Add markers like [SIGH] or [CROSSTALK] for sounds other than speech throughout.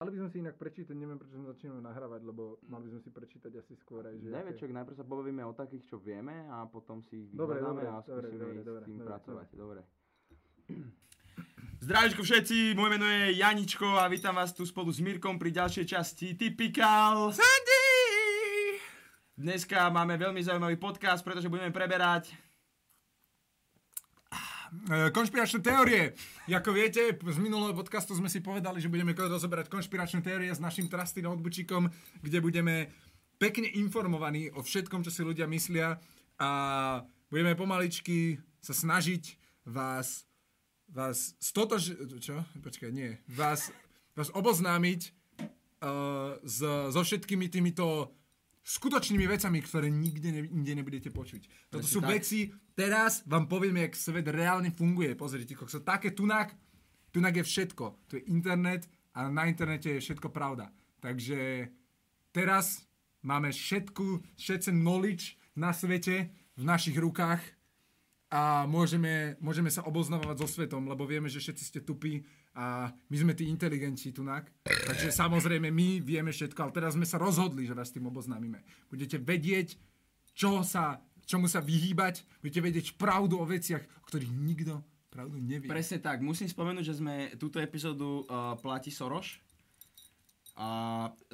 Mali by sme si inak prečítať, neviem prečo sme začíname nahrávať, lebo mali by sme si prečítať asi skôr aj, že... Neviem, čo, najprv sa pobavíme o takých, čo vieme a potom si ich Dobre, vyhľadáme dobre, a skúsime dobre, dobre, s tým dobre, pracovať. Dobre. Zdravíčko všetci, moje meno je Janičko a vítam vás tu spolu s Mirkom pri ďalšej časti Typical Sandy! Dneska máme veľmi zaujímavý podcast, pretože budeme preberať Konšpiračné teórie. Ako viete, z minulého podcastu sme si povedali, že budeme rozoberať konšpiračné teórie s našim trusty notebookom, kde budeme pekne informovaní o všetkom, čo si ľudia myslia a budeme pomaličky sa snažiť vás vás stotož... Čo? Počkaj, nie. Vás, vás oboznámiť uh, s, so všetkými týmito skutočnými vecami, ktoré nikde ne, inde nebudete počuť. Toto Presne sú tak. veci, teraz vám poviem, jak svet reálne funguje. Pozrite, kokso, také tunak, tunak je všetko. To je internet a na internete je všetko pravda. Takže teraz máme všetku, všetce knowledge na svete v našich rukách a môžeme, môžeme sa oboznávať so svetom, lebo vieme, že všetci ste tupí a my sme tí inteligenti tunak. Takže samozrejme my vieme všetko, ale teraz sme sa rozhodli, že vás tým oboznámime. Budete vedieť, čo sa, čomu sa vyhýbať, budete vedieť pravdu o veciach, o ktorých nikto pravdu nevie. Presne tak, musím spomenúť, že sme túto epizódu uh, platí Soros a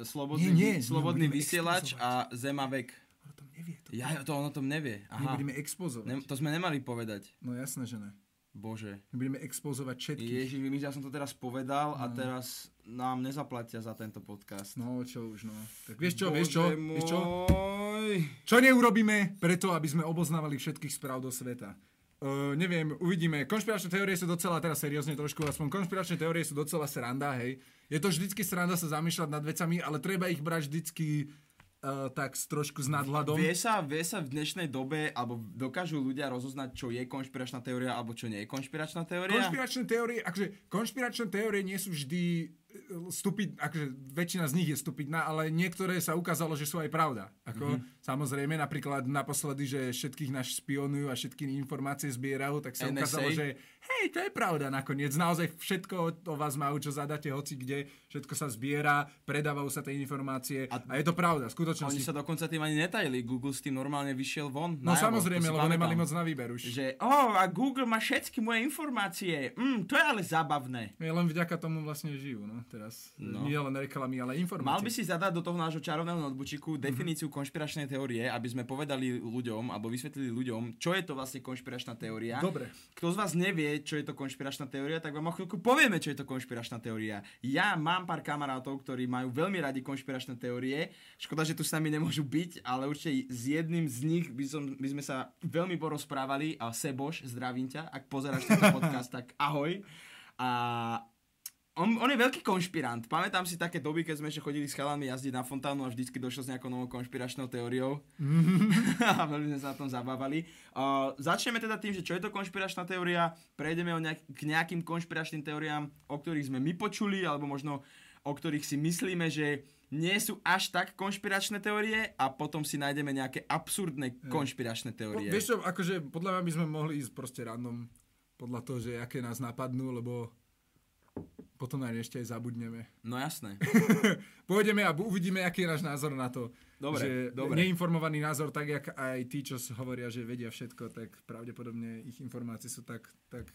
Slobodný, Nie, nie, slobodný my budeme vysielač a Zemavek. On o tom nevie. To. Ja to on o tom nevie. My Aha. budeme expozovať. Ne, to sme nemali povedať. No jasné, že ne. Bože. My budeme expozovať všetkých. Ježiš, my, ja som to teraz povedal a teraz nám nezaplatia za tento podcast. No čo už, no. Tak vieš čo, vieš čo, Bože vieš čo? môj. Čo neurobíme preto, aby sme oboznávali všetkých správ do sveta? Uh, neviem, uvidíme. Konšpiračné teórie sú docela, teraz seriózne trošku, aspoň konšpiračné teórie sú docela sranda, hej. Je to vždycky sranda sa zamýšľať nad vecami, ale treba ich brať vždycky uh, tak s trošku s nadhľadom. Vie sa, vie sa v dnešnej dobe, alebo dokážu ľudia rozoznať, čo je konšpiračná teória, alebo čo nie je konšpiračná teória? Konšpiračné teórie, akože konšpiračné teórie nie sú vždy stupid, akože väčšina z nich je stupidná, ale niektoré sa ukázalo, že sú aj pravda. Ako, mm-hmm. Samozrejme, napríklad naposledy, že všetkých nás špionujú a všetky informácie zbierajú, tak sa NSA? ukázalo, že hej, to je pravda nakoniec. Naozaj všetko o vás majú, čo zadáte hoci kde, všetko sa zbiera, predávajú sa tie informácie a, a je to pravda, v Oni sa dokonca tým ani netajili. Google s tým normálne vyšiel von. No najavo, samozrejme, lebo nemali pamätám. moc na výber už. Že, oh, a Google má všetky moje informácie. Mm, to je ale zábavné. Je len vďaka tomu vlastne žijú, no teraz. No. Nie len reklamy, ale informácie. Mal by si zadať do toho nášho čarovného notebooku definíciu konšpiračnej teórie, aby sme povedali ľuďom, alebo vysvetlili ľuďom, čo je to vlastne konšpiračná teória. Dobre. Kto z vás nevie, čo je to konšpiračná teória, tak vám o chvíľku povieme, čo je to konšpiračná teória. Ja mám pár kamarátov, ktorí majú veľmi radi konšpiračné teórie. Škoda, že tu s nami nemôžu byť, ale určite s jedným z nich by, som, by sme sa veľmi porozprávali. A Seboš, zdravím ťa. Ak pozeráš tento [LAUGHS] podcast, tak ahoj. A on, on je veľký konšpirant. Pamätám si také doby, keď sme ešte chodili s chalami jazdiť na fontánu a vždycky došiel s nejakou novou konšpiračnou teóriou. [LAUGHS] a veľmi sme sa na tom zabávali. Uh, začneme teda tým, že čo je to konšpiračná teória, prejdeme o nejak, k nejakým konšpiračným teóriám, o ktorých sme my počuli, alebo možno o ktorých si myslíme, že nie sú až tak konšpiračné teórie a potom si nájdeme nejaké absurdné konšpiračné Po, teórie. vieš čo, akože podľa mňa by sme mohli ísť proste random podľa toho, že aké nás napadnú, lebo potom aj ešte aj zabudneme. No jasné. [LAUGHS] Pôjdeme a uvidíme, aký je náš názor na to. Dobre, že dobre. Neinformovaný názor, tak jak aj tí, čo hovoria, že vedia všetko, tak pravdepodobne ich informácie sú tak, tak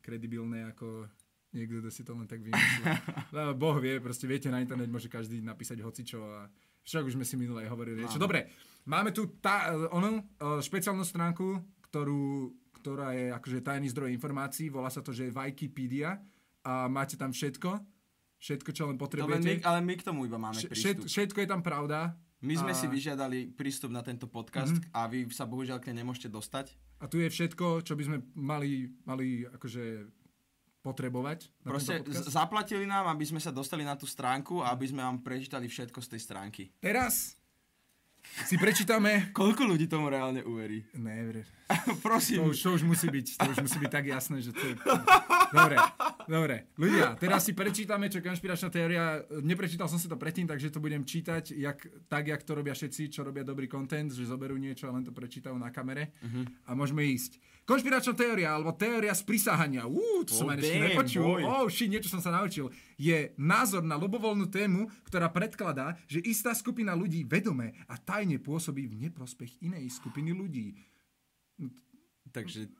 kredibilné, ako niekto, kto si to len tak vymyslí. [LAUGHS] Lebo Boh vie, proste viete, na internet môže každý napísať hocičo a však už sme si minule aj hovorili. Čo, dobre, máme tu tá, onu, eh, špeciálnu stránku, ktorú, ktorá je akože tajný zdroj informácií, volá sa to, že Wikipedia a máte tam všetko, všetko, čo len To len my, potrebujete. ale my k tomu iba máme prístup. všet, všetko je tam pravda. My sme a, si vyžiadali prístup na tento podcast Mhm. a vy sa bohužiaľ k nemôžete dostať. A tu je všetko, čo by sme mali, mali akože potrebovať. Proste zaplatili nám, aby sme sa dostali na tú stránku a aby sme vám prečítali všetko z tej stránky. Teraz si prečítame... Koľko ľudí tomu reálne uverí? Ne, [LAUGHS] Prosím. to už, to už musí byť, to už musí byť tak jasné, že to je... Dobre, dobre. Ľudia, teraz si prečítame, čo je konšpiračná teória. Neprečítal som si to predtým, takže to budem čítať jak, tak, jak to robia všetci, čo robia dobrý content, že zoberú niečo a len to prečítajú na kamere. Uh-huh. A môžeme ísť. Konšpiračná teória, alebo teória sprisahania. Uú, to som Oh, ani ešte damn, nepočul. boy. Oh, shit, niečo som sa naučil. Je názor na ľubovoľnú tému, ktorá predkladá, že istá skupina ľudí vedome a tajne pôsobí v neprospech inej skupiny ľudí. Takže...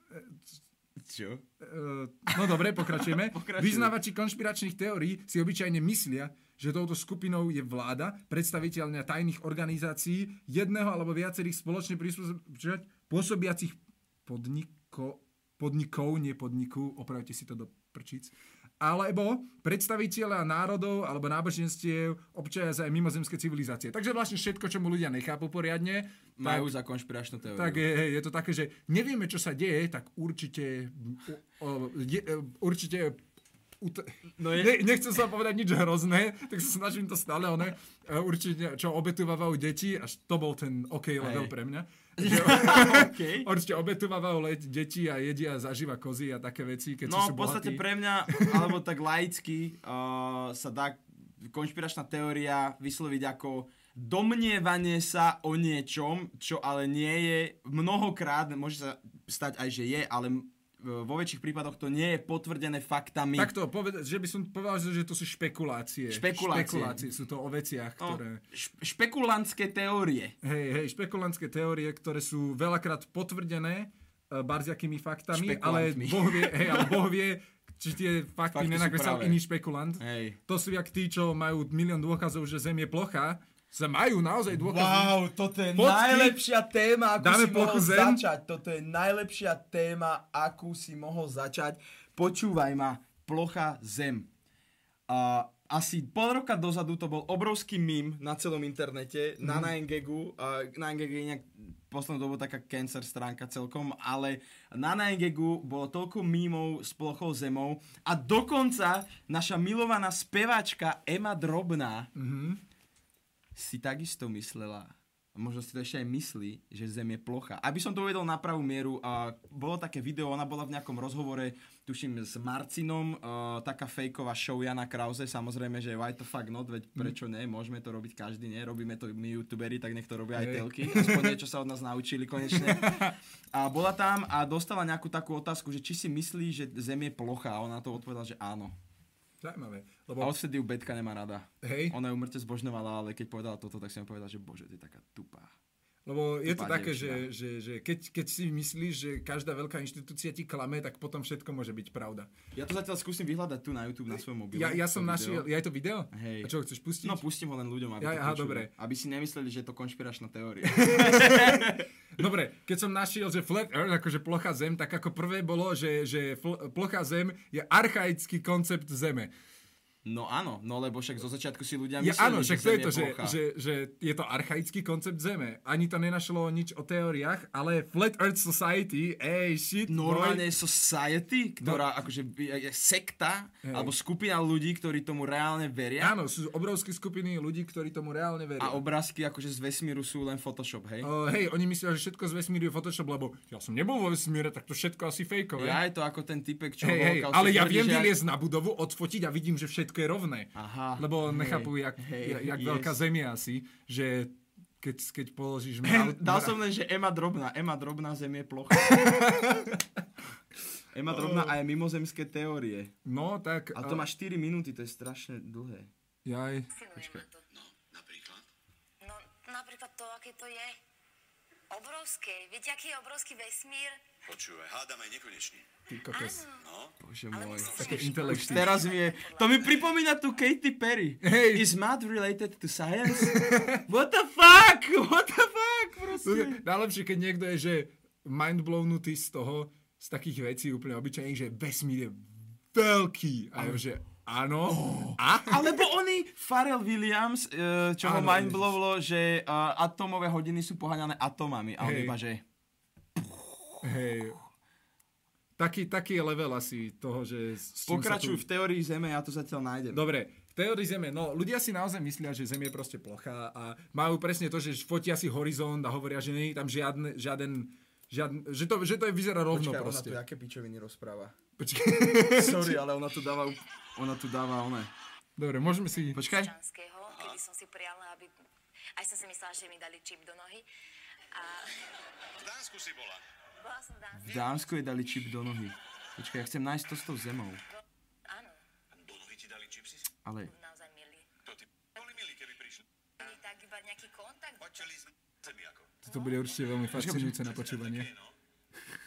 Čo? Uh, no dobre, pokračujeme. [LAUGHS] Pokračuj. Vyznávači konšpiračných teórií si obyčajne myslia, že touto skupinou je vláda, predstaviteľnia tajných organizácií, jedného alebo viacerých spoločne pôsobiacich podniko, podnikov, nie podniku, opravte si to do prčic, alebo predstaviteľa národov alebo náboženstiev občania za aj mimozemské civilizácie. Takže vlastne všetko, čo mu ľudia nechápu poriadne, Majú za konšpiračnú teóriu. tak je, je to také, že nevieme, čo sa deje, tak určite, o, o, je, určite ut- No je- ne, nechcem sa povedať nič hrozné, tak sa snažím to stále, one, e, určite, čo obetuvávajú deti, až to bol ten OK level Hej. pre mňa. [LAUGHS] Okay. určite obetuvávajú le- deti a jedia zaživa kozy a také veci, keď No sú v podstate bohatí. pre mňa, alebo tak laicky, uh, sa dá konšpiračná teória vysloviť ako domnievanie sa o niečom, čo ale nie je mnohokrát, môže sa stať aj, že je, ale vo väčších prípadoch to nie je potvrdené faktami. Takto, poved- že by som povedal, že, to sú špekulácie. Špekulácie. Špekulácie sú to o veciach, no, ktoré... špe- špekulantské teórie. Hej, hej, špekulantské teórie, ktoré sú veľakrát potvrdené uh, barziakými faktami, ale. Boh vie, [LAUGHS] hej, ale Boh vie, či tie fakty, Fakty pravé. iný špekulant. Hej. To sú jak tí, čo majú milión dôkazov, že Zem je plochá, sa majú naozaj dôkazy. Wow, toto je Fotky. najlepšia téma, akú Dáme si mohol zem? začať. Toto je najlepšia téma, akú si mohol začať. Počúvaj ma, plocha zem. A asi pol roka dozadu to bol obrovský mím na celom internete, na 9gagu. A 9gag je inak poslednú dobu taká cancer stránka celkom, ale na 9gagu bolo toľko mímov s plochou zemou a dokonca naša milovaná speváčka Ema Drobná si takisto myslela, a možno si to ešte aj myslí, že Zem je plocha. Aby som to uvedol na pravú mieru, a bolo také video, ona bola v nejakom rozhovore, tuším s Marcinom, a, taká fejková show Jana Krause, samozrejme, že why the fuck not, veď prečo ne, môžeme to robiť každý, ne, robíme to my youtuberi, tak nech to robia aj telky, aspoň niečo sa od nás naučili konečne. A bola tam a dostala nejakú takú otázku, že či si myslí, že Zem je plocha a ona to odpovedala, že áno. Zaujímavé. A Lebo, odvtedy ju Betka nemá rada. hej, Ona ju mŕte zbožňovala, ale keď povedala toto, tak som jej povedal, že bože, ty je taká tupá. lebo je to také, že, že, že keď, keď si myslíš, že každá veľká inštitúcia ti klame, tak potom všetko môže byť pravda. Ja to zatiaľ skúsim vyhľadať tu na YouTube na svojom mobile. Ja, ja som našiel, je aj to video? Hej. A čo, chceš pustiť? No pustím ho len ľuďom, aby Ja, to aha, dobre. Aby si nemysleli, že je to konšpiračná teória. [LAUGHS] Dobre, keď som našiel, že flat earth, akože plocha zem, tak ako prvé bolo, že, že fl- plocha zem je archaický koncept zeme. No áno, no lebo však zo začiatku si ľudia Ja, mysleli, áno, že však to Zem je to, že, že, že je to archaický koncept zeme. Ani to nenašlo nič o teóriách, ale Flat Earth Society, ej, shit, Normálne boy. society, ktorá akože je sekta, Hej. alebo skupina ľudí, ktorí tomu reálne veria. Áno, sú obrovské skupiny ľudí, ktorí tomu reálne veria. A obrázky akože z vesmíru sú len Photoshop, hej? O, hej, oni myslia, že všetko z vesmíru je Photoshop, lebo ja som nebol vo vesmíre, tak to všetko asi fejkové. Ja je to ako ten typek, čo hej, holokauste ale ja viem že vyliezť na budovu, odfotiť a vidím, že všetko je rovné. Aha. Lebo hej, nechápu, jak, hej, jak, yes. veľká zem je asi, že keď, keď položíš... [LAUGHS] Mrav- dal som len, že Ema drobná. Ema drobná zem je plocha. [LAUGHS] Ema drobná a je mimozemské teórie. No, tak... Ale to má 4 minúty, to je strašne dlhé. Jaj. To. No, napríklad? No, napríklad to, aké to je. Obrovské. Viete, aký je obrovský vesmír? Počúvaj, hádam aj nekonečný. Ty kokos. Áno. Bože Ale môj. Také intelekty. Teraz mi je... To mi pripomína tu Katy Perry. Hej. Is math related to science? [LAUGHS] What the fuck? What the fuck? Proste. je Najlepšie, keď niekto je, že mindblownutý z toho, z takých vecí úplne obyčajných, že vesmír je veľký. A ja, že áno. A? Alebo oni, Pharrell Williams, eh, čo ho mindblowlo, že eh, atomové hodiny sú poháňané atomami. A on Hej. iba, že... Hej. Taký, taký je level asi toho, že... Pokračuj tu- v teórii Zeme, ja to zatiaľ nájdem. Dobre, v teórii Zeme, no ľudia si naozaj myslia, že Zem je proste plochá a majú presne to, že fotia si horizont a hovoria, že nie je tam žiadne, žiaden Žiadn, že, to, že to je, vyzerá rovno Počkaj, ona proste. tu aké pičoviny rozpráva. Počkaj. [LAUGHS] Sorry, ale ona tu dáva, ona tu dáva one. Dobre, môžeme si... Počkaj. kedy som si prijala, aby... Aj som si myslela, že mi dali čip do nohy. A V Dánsku si bola. V. Dánsku jej dali čip do nohy. Počkaj, ja chcem nájsť to s tou zemou. Áno, Do nohy ti dali čipsy? Ale naozaj milí. To ty boli milí, keby prišli. Tak iba nejaký kontakt. Počali sme zemi ako. To bude určite veľmi fascinujúce na počúvanie. No.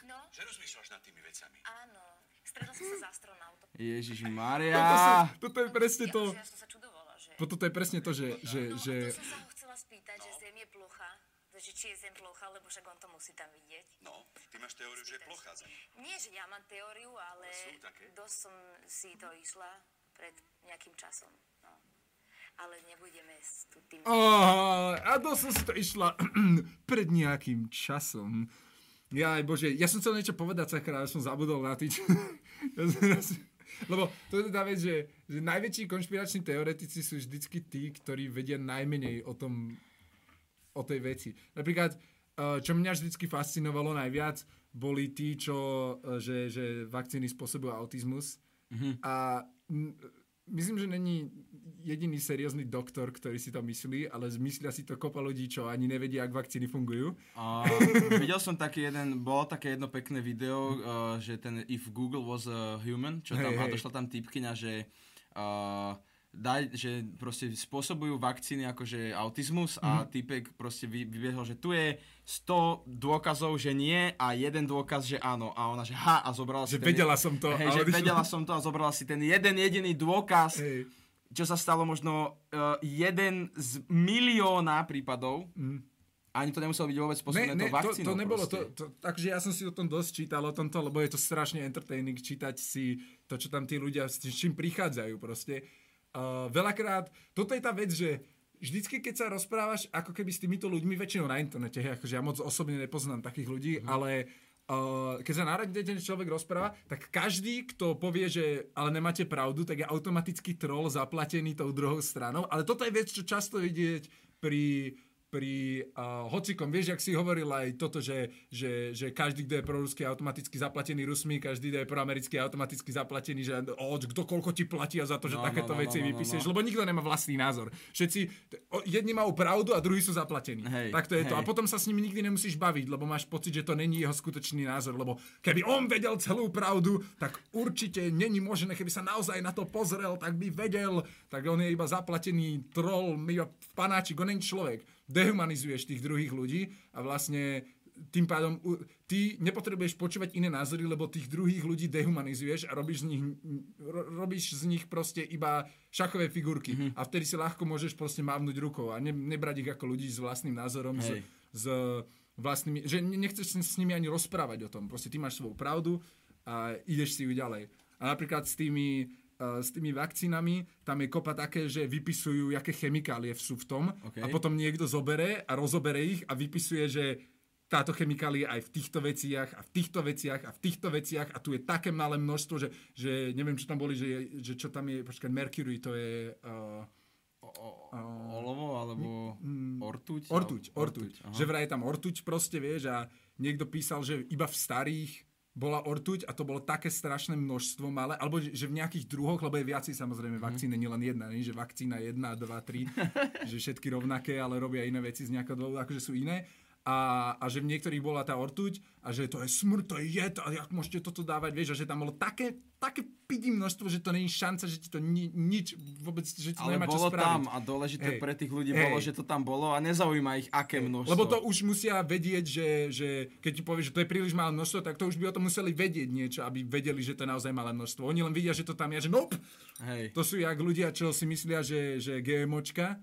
No, Že rozmýšľaš nad tými vecami. áno. Stretol som sa s astronautom. Ježiš Toto, Maria. sa, toto je presne to... Ja, ja som sa čudovala, že... Toto je presne to, že, že, No, že to som sa ho chcela spýtať, že Zem je plocha. Že či je Zem plocha, lebo však on to musí tam vidieť. No, ty máš teóriu, že je plochá zem. Nie, že ja mám teóriu, ale Sú také? dosť som si to išla pred nejakým časom. No. Ale nebudeme s tým... Oh, a to som si to išla [CLEARS THROAT] pred nejakým časom. Ja, bože, ja som chcel niečo povedať, sakra, ale som zabudol na tyč. [LAUGHS] Lebo to je tá vec, že, že najväčší konšpirační teoretici sú vždycky tí, ktorí vedia najmenej o tom, o tej veci. Napríklad, čo mňa vždycky fascinovalo najviac, boli tí, čo, eh, že, že vakcíny spôsobujú autizmus. A mm, myslím, že není jediný seriózny doktor, ktorý si to myslí, ale zmyslia si to kopa ľudí, čo ani nevedia, ak vakcíny fungujú. A videl som taký jeden, bolo také jedno pekné video, uh, že ten If Google was a human, čo tam, Hej, a hej. došla tam typkyňa, že uh, daj, že proste spôsobujú vakcíny akože autizmus a Mhm. typek proste vy, vybiehol, že tu je 100 dôkazov, že nie a jeden dôkaz, že áno. A ona, že ha, a zobrala si Že ten... vedela som to, Hej, že [LAUGHS] vedela som to a zobrala si ten jeden jediný dôkaz, Hej. čo sa stalo možno uh, jeden z milióna prípadov. Mhm. Ani to nemuselo byť vôbec Ne, spôsobené ne, to to, vakcínou. to nebolo proste. to, to, takže ja som si o tom dosť čítal o tomto, lebo je to strašne entertaining čítať si to, čo tam tí ľudia s čím prichádzajú proste. Uh, veľakrát, toto je tá vec, že vždycky, keď sa rozprávaš ako keby s týmito ľuďmi, väčšinou na internete, hej, akože ja moc osobne nepoznám takých ľudí, Mhm. ale uh, keď sa na rade ten človek rozpráva, tak každý, kto povie, že ale nemáte pravdu, tak je automaticky troll zaplatený tou druhou stranou. Ale toto je vec, čo často vidieť pri pri uh, hocikom, vieš, jak si hovoril aj toto, že, že, že každý, kto je proruský, automaticky zaplatený Rusmi, každý, kto je proamerický, automaticky zaplatený, že o, kto koľko ti platia za to, že No, takéto no, no, veci no, no, vypíseš, no. lebo nikto nemá vlastný názor. Všetci, jedni majú pravdu a druhí sú zaplatení. Hej, tak to je to. A hej. potom sa s nimi nikdy nemusíš baviť, lebo máš pocit, že to není jeho skutočný názor, lebo keby on vedel celú pravdu, tak určite není možné, keby sa naozaj na to pozrel, tak by vedel, tak on je iba zaplatený troll, iba panáčik, on není človek. Dehumanizuješ tých druhých ľudí a vlastne tým pádom ty nepotrebuješ počúvať iné názory, lebo tých druhých ľudí dehumanizuješ a robíš z nich, ro, robíš z nich proste iba šachové figurky. Mm-hmm. A vtedy si ľahko môžeš proste mávnuť rukou a ne, nebrať ich ako ľudí s vlastným názorom, s, Hej. s vlastnými, že ne- nechceš s nimi ani rozprávať o tom. Proste ty máš svoju pravdu a ideš si ju ďalej. A napríklad s tými, s tými vakcínami, tam je kopa také, že vypisujú, aké chemikálie sú v tom OK. a potom niekto zobere a rozobere ich a vypisuje, že táto chemikálie aj v týchto veciach a v týchto veciach a v týchto veciach a tu je také malé množstvo, že, že neviem, čo tam boli, že, že čo tam je, počkaj, Mercury, to je... Uh, Olovo alebo ortuť? Ortuť, Alebo- ortuť. aha. Že vraj je tam ortuť proste, vieš, a niekto písal, že iba v starých bola ortuť a to bolo také strašné množstvo malé, alebo že, v nejakých druhoch, lebo je viacej samozrejme Mhm. vakcíny, nie len jedna, nie? že vakcína 1, 2, 3, že všetky rovnaké, ale robia iné veci z nejakého dôvodu, akože sú iné. A, a že v niektorých bola tá ortuť a že to je smrť, to je jed a jak môžete toto dávať, vieš, a že tam bolo také, také pidi množstvo, že to není šanca, že ti to ni, nič vôbec, že ti Ale nemá čo bolo spraviť. tam a dôležité Hej. pre tých ľudí Hej. bolo, že to tam bolo a nezaujíma ich aké množstvo. Lebo to už musia vedieť, že, že keď ti povie, že to je príliš malé množstvo, tak to už by o tom museli vedieť niečo, aby vedeli, že to je naozaj malé množstvo. Oni len vidia, že to tam je, že nope. Hej. To sú jak ľudia, čo si myslia, že, že GMOčka,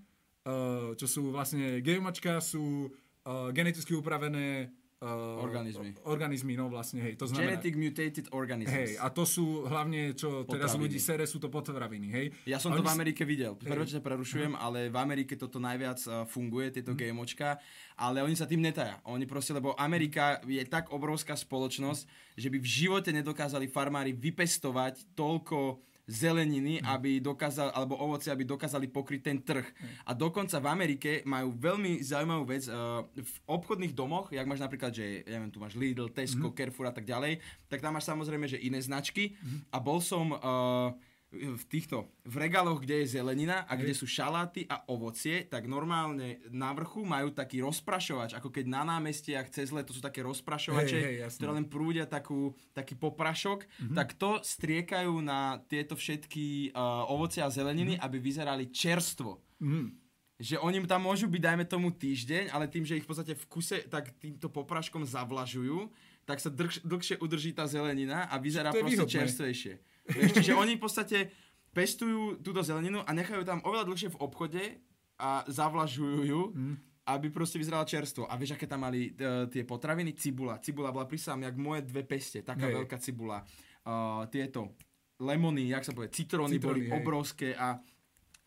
uh, čo sú vlastne GMOčka sú uh, geneticky upravené uh, Organizmy. Organizmy, no vlastne, hej. To znamená, Genetic mutated organisms. hej, a to sú hlavne, čo teraz Potraviny. ľudí sere, sú to potraviny, hej. Ja som A to v Amerike videl. Prečo sa prerušujem, ale v Amerike toto najviac funguje, tieto Mhm. GMOčka, ale oni sa tým netaja. Oni proste, lebo Amerika je tak obrovská spoločnosť, že by v živote nedokázali farmári vypestovať toľko zeleniny, aby dokázal, alebo ovoce, aby dokázali pokryť ten trh. A dokonca v Amerike majú veľmi zaujímavú vec. Uh, v obchodných domoch, jak máš napríklad, že ja neviem, tu máš Lidl, Tesco, mm-hmm. Carrefour a tak ďalej, tak tam máš samozrejme, že iné značky. Mm-hmm. A bol som... Uh, v týchto, v regáloch, kde je zelenina a kde sú šaláty a ovocie, tak normálne na vrchu majú taký rozprašovač, ako keď na námestiach cez leto sú také rozprašovače, Hej, hej, ktoré len prúdia takú, taký poprašok, Mhm. tak to striekajú na tieto všetky uh, ovocie a zeleniny, Mhm. aby vyzerali čerstvo. Že oni tam môžu byť, dajme tomu, týždeň, ale tým, že ich v podstate v kuse tak týmto popraškom zavlažujú, tak sa drž, dlhšie udrží tá zelenina a vyzerá proste výhodné. čerstvejšie. Vieš, čiže oni v podstate pestujú túto zeleninu a nechajú tam oveľa dlhšie v obchode a zavlažujú ju, aby proste vyzerala čerstvo. A vieš, aké tam mali uh, tie potraviny? Cibula. Cibula bola prisám, jak moje dve peste, taká Hej. veľká cibula. Uh, tieto lemony, jak sa povie, citróny, Citróny, boli hej. obrovské a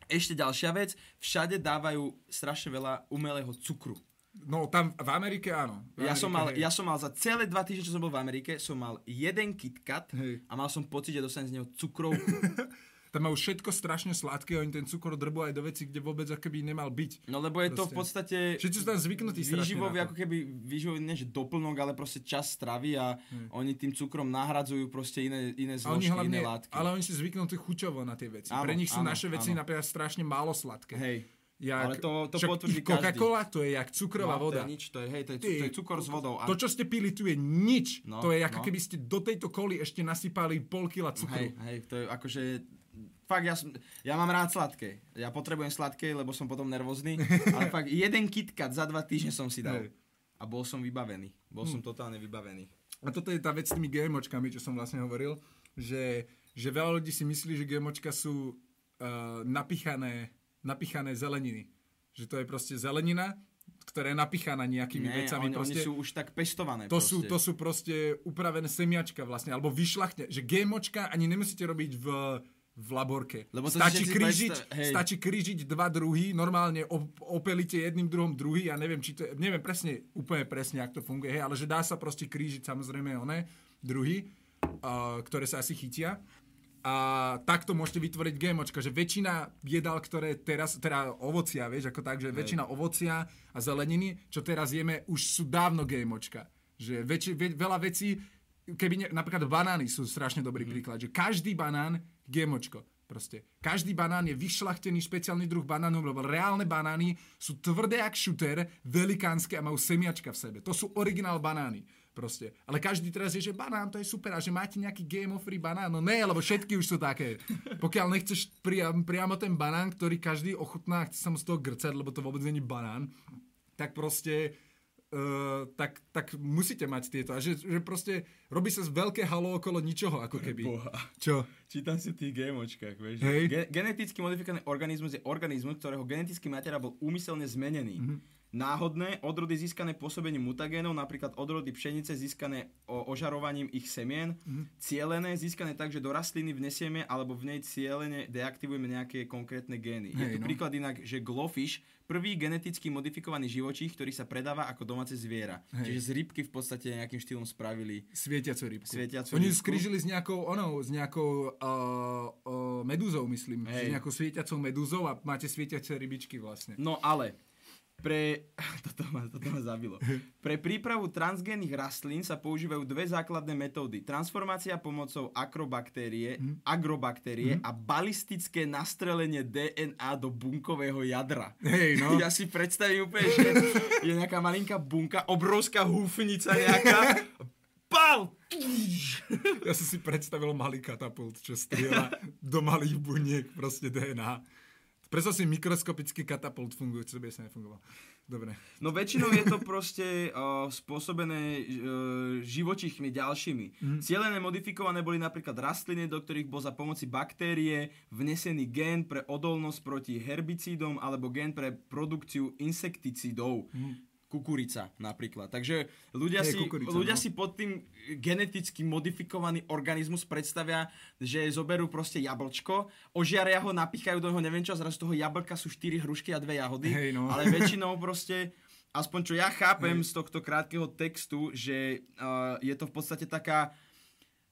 ešte ďalšia vec, všade dávajú strašne veľa umelého cukru. No tam v Amerike áno. V Ja Amerike, som, mal, hej. ja som mal za celé dva týždne, čo som bol v Amerike, som mal jeden KitKat Hej. a mal som pocit, že dostanem z neho cukrovku. [LAUGHS] Tam majú všetko strašne sladké, oni ten cukor drbu aj do veci, kde vôbec akoby nemal byť. No lebo je to v podstate Všetci sú tam zvyknutí výživový, ako keby výživový, nie že doplnok, ale proste čas stravy a oni tým cukrom nahradzujú proste iné, iné A oni zložky, hlavne, iné látky. ale oni si zvyknutí chuťovo na tie veci. Áno, Pre nich sú áno, naše veci áno. napríklad strašne málo sladké. Hej. Jak, Ale to- to potvrdí Coca-Cola to je jak cukrová no, voda. To je nič, to je, hej, to je, to je cukor s vodou. A, To, čo ste pili, tu je nič. No, to je ako no. keby ste do tejto koly ešte nasypali pol kila cukru. hej, hej, to je akože... Fakt, ja, som, ja mám rád sladké. Ja potrebujem sladké, lebo som potom nervózny. [LAUGHS] ale fakt, jeden KitKat za dva týždne som si dal. Hej. A bol som vybavený. Bol Hm. som totálne vybavený. A toto je tá vec s tými GMOčkami, čo som vlastne hovoril, že, že veľa ľudí si myslí, že GMOčka sú uh, napichané, napichané zeleniny. Že to je proste zelenina, ktorá je napichaná nejakými Nie, vecami. oni, oni proste. sú už tak pestované. To sú, to sú proste upravené semiačka vlastne, alebo vyšľachtne, že GMOčka ani nemusíte robiť v, v laborke. Lebo stačí, krížiť, predstav- stačí krížiť dva druhy, normálne op- opelíte jedným druhom druhý, ja neviem, či to je, neviem presne, úplne presne, ak to funguje, hej, ale že dá sa proste krížiť samozrejme one druhy, uh, ktoré sa asi chytia. A takto môžete vytvoriť GMOčka, že väčšina jedál, ktoré teraz, teda ovocia, vieš, ako tak, že väčšina ovocia a zeleniny, čo teraz jeme, už sú dávno GMOčka. Že väčši, ve, veľa vecí, keby ne, napríklad banány sú strašne dobrý Mhm. príklad, že každý banán GMOčko. Proste. Každý banán je vyšľachtený špeciálny druh banánu, lebo reálne banány sú tvrdé jak šuter, velikánske a majú semiačka v sebe. To sú originál banány. Proste. Ale každý teraz je, že banán, to je super a že máte nejaký GMO-free banán. No ne, lebo všetky už sú také. Pokiaľ nechceš priam, priamo ten banán, ktorý každý ochutná chce sa mu z toho grcať, lebo to vôbec není banán, tak proste Uh, tak, tak musíte mať tieto. A že, že proste robí sa veľké halo okolo ničoho, ako keby. Boha. Čo? Čítam si v tých GMOčkách, vieš. Hej. Ge- geneticky modifikovaný organizmus je organizmus, ktorého genetický materiál bol úmyselne zmenený. Mhm. Náhodné odrody získané pôsobením mutagénov, napríklad odrody pšenice získané ožarovaním ich semien, Mhm. cielené získané tak, že do rastliny vnesieme alebo v nej cielene deaktivujeme nejaké konkrétne gény. je Hej, tu no. príklad inak, že glowfish, prvý geneticky modifikovaný živočích, ktorý sa predáva ako domáce zviera. Hej. Čiže z rybky v podstate nejakým štýlom spravili Svietiacu rybku. Svietiacu Oni rybku. skrížili s nejakou, onou, s nejakou uh, uh, medúzou, myslím. Hej. S nejakou svietiacou medúzou a máte svietiace rybičky vlastne. No ale, pre... [LAUGHS] Toto ma, toto ma zabilo. Pre prípravu transgénnych rastlín sa používajú dve základné metódy. Transformácia pomocou akrobaktérie, Mhm. agrobaktérie a balistické nastrelenie DNA do bunkového jadra. Hej, no. Ja si predstavím úplne, že je nejaká malinká bunka, obrovská húfnica nejaká, pal! Ja som si predstavil malý katapult, čo strieľa do malých buniek, proste DNA. Predstav si mikroskopický katapult fungujúci, to by sa nefungoval. Dobre. No väčšinou je to proste uh, spôsobené uh, živočíchmi ďalšími. Mm. Cielené modifikované boli napríklad rastliny, do ktorých bol za pomoci baktérie vnesený gén pre odolnosť proti herbicídom alebo gén pre produkciu insekticídov. Mm. Kukurica napríklad. Takže ľudia, Hej, si, kukurica, ľudia no. si pod tým geneticky modifikovaný organizmus predstavia, že zoberú proste jablčko, ožiaria ho, napichajú do neho neviem čo, a zrazu z toho jablka sú 4 hrušky a dve jahody. Hej, no. Ale väčšinou proste, aspoň čo ja chápem z tohto krátkeho textu, že uh, je to v podstate taká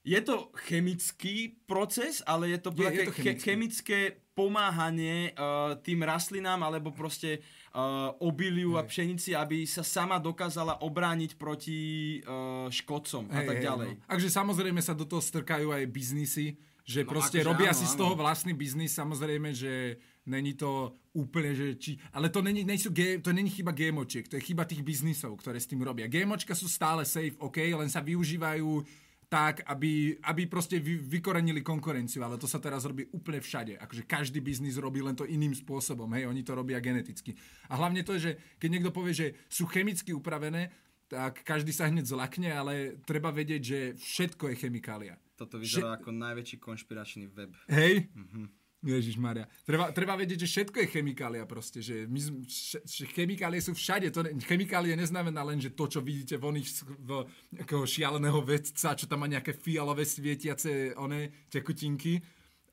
je to chemický proces, ale je to, Je- je také to che- chemické. chemické pomáhanie uh, tým rastlinám alebo proste uh, obiliu a pšenici, aby sa sama dokázala obrániť proti uh, škodcom a Hej, tak hej, ďalej. No. Takže samozrejme sa do toho strkajú aj biznisy, že No, proste akože robia áno, si z áno. toho vlastný biznis, samozrejme, že není to úplne, že či... Ale to není, nejsú to není chyba GMOčiek, to je chyba tých biznisov, ktoré s tým robia. GMOčka sú stále safe, OK, len sa využívajú tak, aby, aby proste vy, vykorenili konkurenciu, ale to sa teraz robí úplne všade. Akože každý biznis robí len to iným spôsobom, hej, oni to robia geneticky. A hlavne to je, že keď niekto povie, že sú chemicky upravené, tak každý sa hneď zlakne, ale treba vedieť, že všetko je chemikália. Toto vyzerá ako najväčší konšpiračný web. Hej? Mm-hmm. Ježiš Maria. Treba, treba vedieť, že všetko je chemikália proste, že, my, š- chemikálie sú všade. To ne, chemikálie neznamená len, že to, čo vidíte v oných s- v, nejakého šialeného vedca, čo tam má nejaké fialové svietiace one tekutinky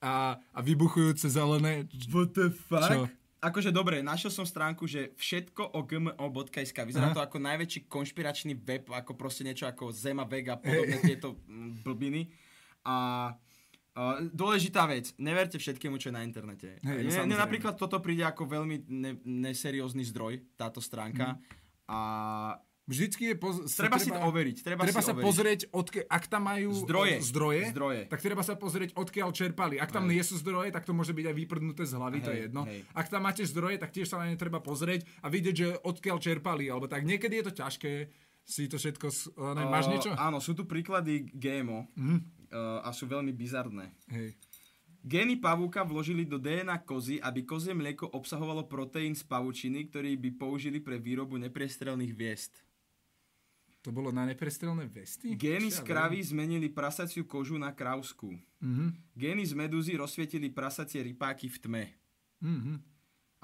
a, a vybuchujúce zelené. What the fuck? Čo? Akože dobre, našiel som stránku, že všetko o gmo.sk. Vyzerá to ako najväčší konšpiračný web, ako proste niečo ako Zema Vega a podobné tieto mm, blbiny. A a dôležitá vec, neverte všetkému, čo je na internete. Hej, no samozrejme. napríklad toto príde ako veľmi ne, neseriózny zdroj, táto stránka. A Vždycky je... Poz- sa treba si to overiť. Treba, Treba si sa overiť. pozrieť, odke, ak tam majú Zdroje. zdroje, Zdroje. tak treba sa pozrieť, odkiaľ čerpali. Ak tam nie sú zdroje, tak to môže byť aj vyprdnuté z hlavy, to je Hej, jedno. hej. Ak tam máte zdroje, tak tiež sa na ne treba pozrieť a vidieť, že odkiaľ čerpali. Alebo tak niekedy je to ťažké si to všetko... Ne, máš Uh, niečo? Áno, sú tu príklady GMO uh, a sú veľmi bizarné. Hej. Gény pavúka vložili do DNA kozy, aby kozie mlieko obsahovalo proteín z pavučiny, ktorý by použili pre výrobu nepriestrelných viest. To bolo na neprestrelné vesty? Gény z kravy zmenili prasaciu kožu na krávskú. Mhm. Gény z medúzy rozsvietili prasacie rypáky v tme. Mhm.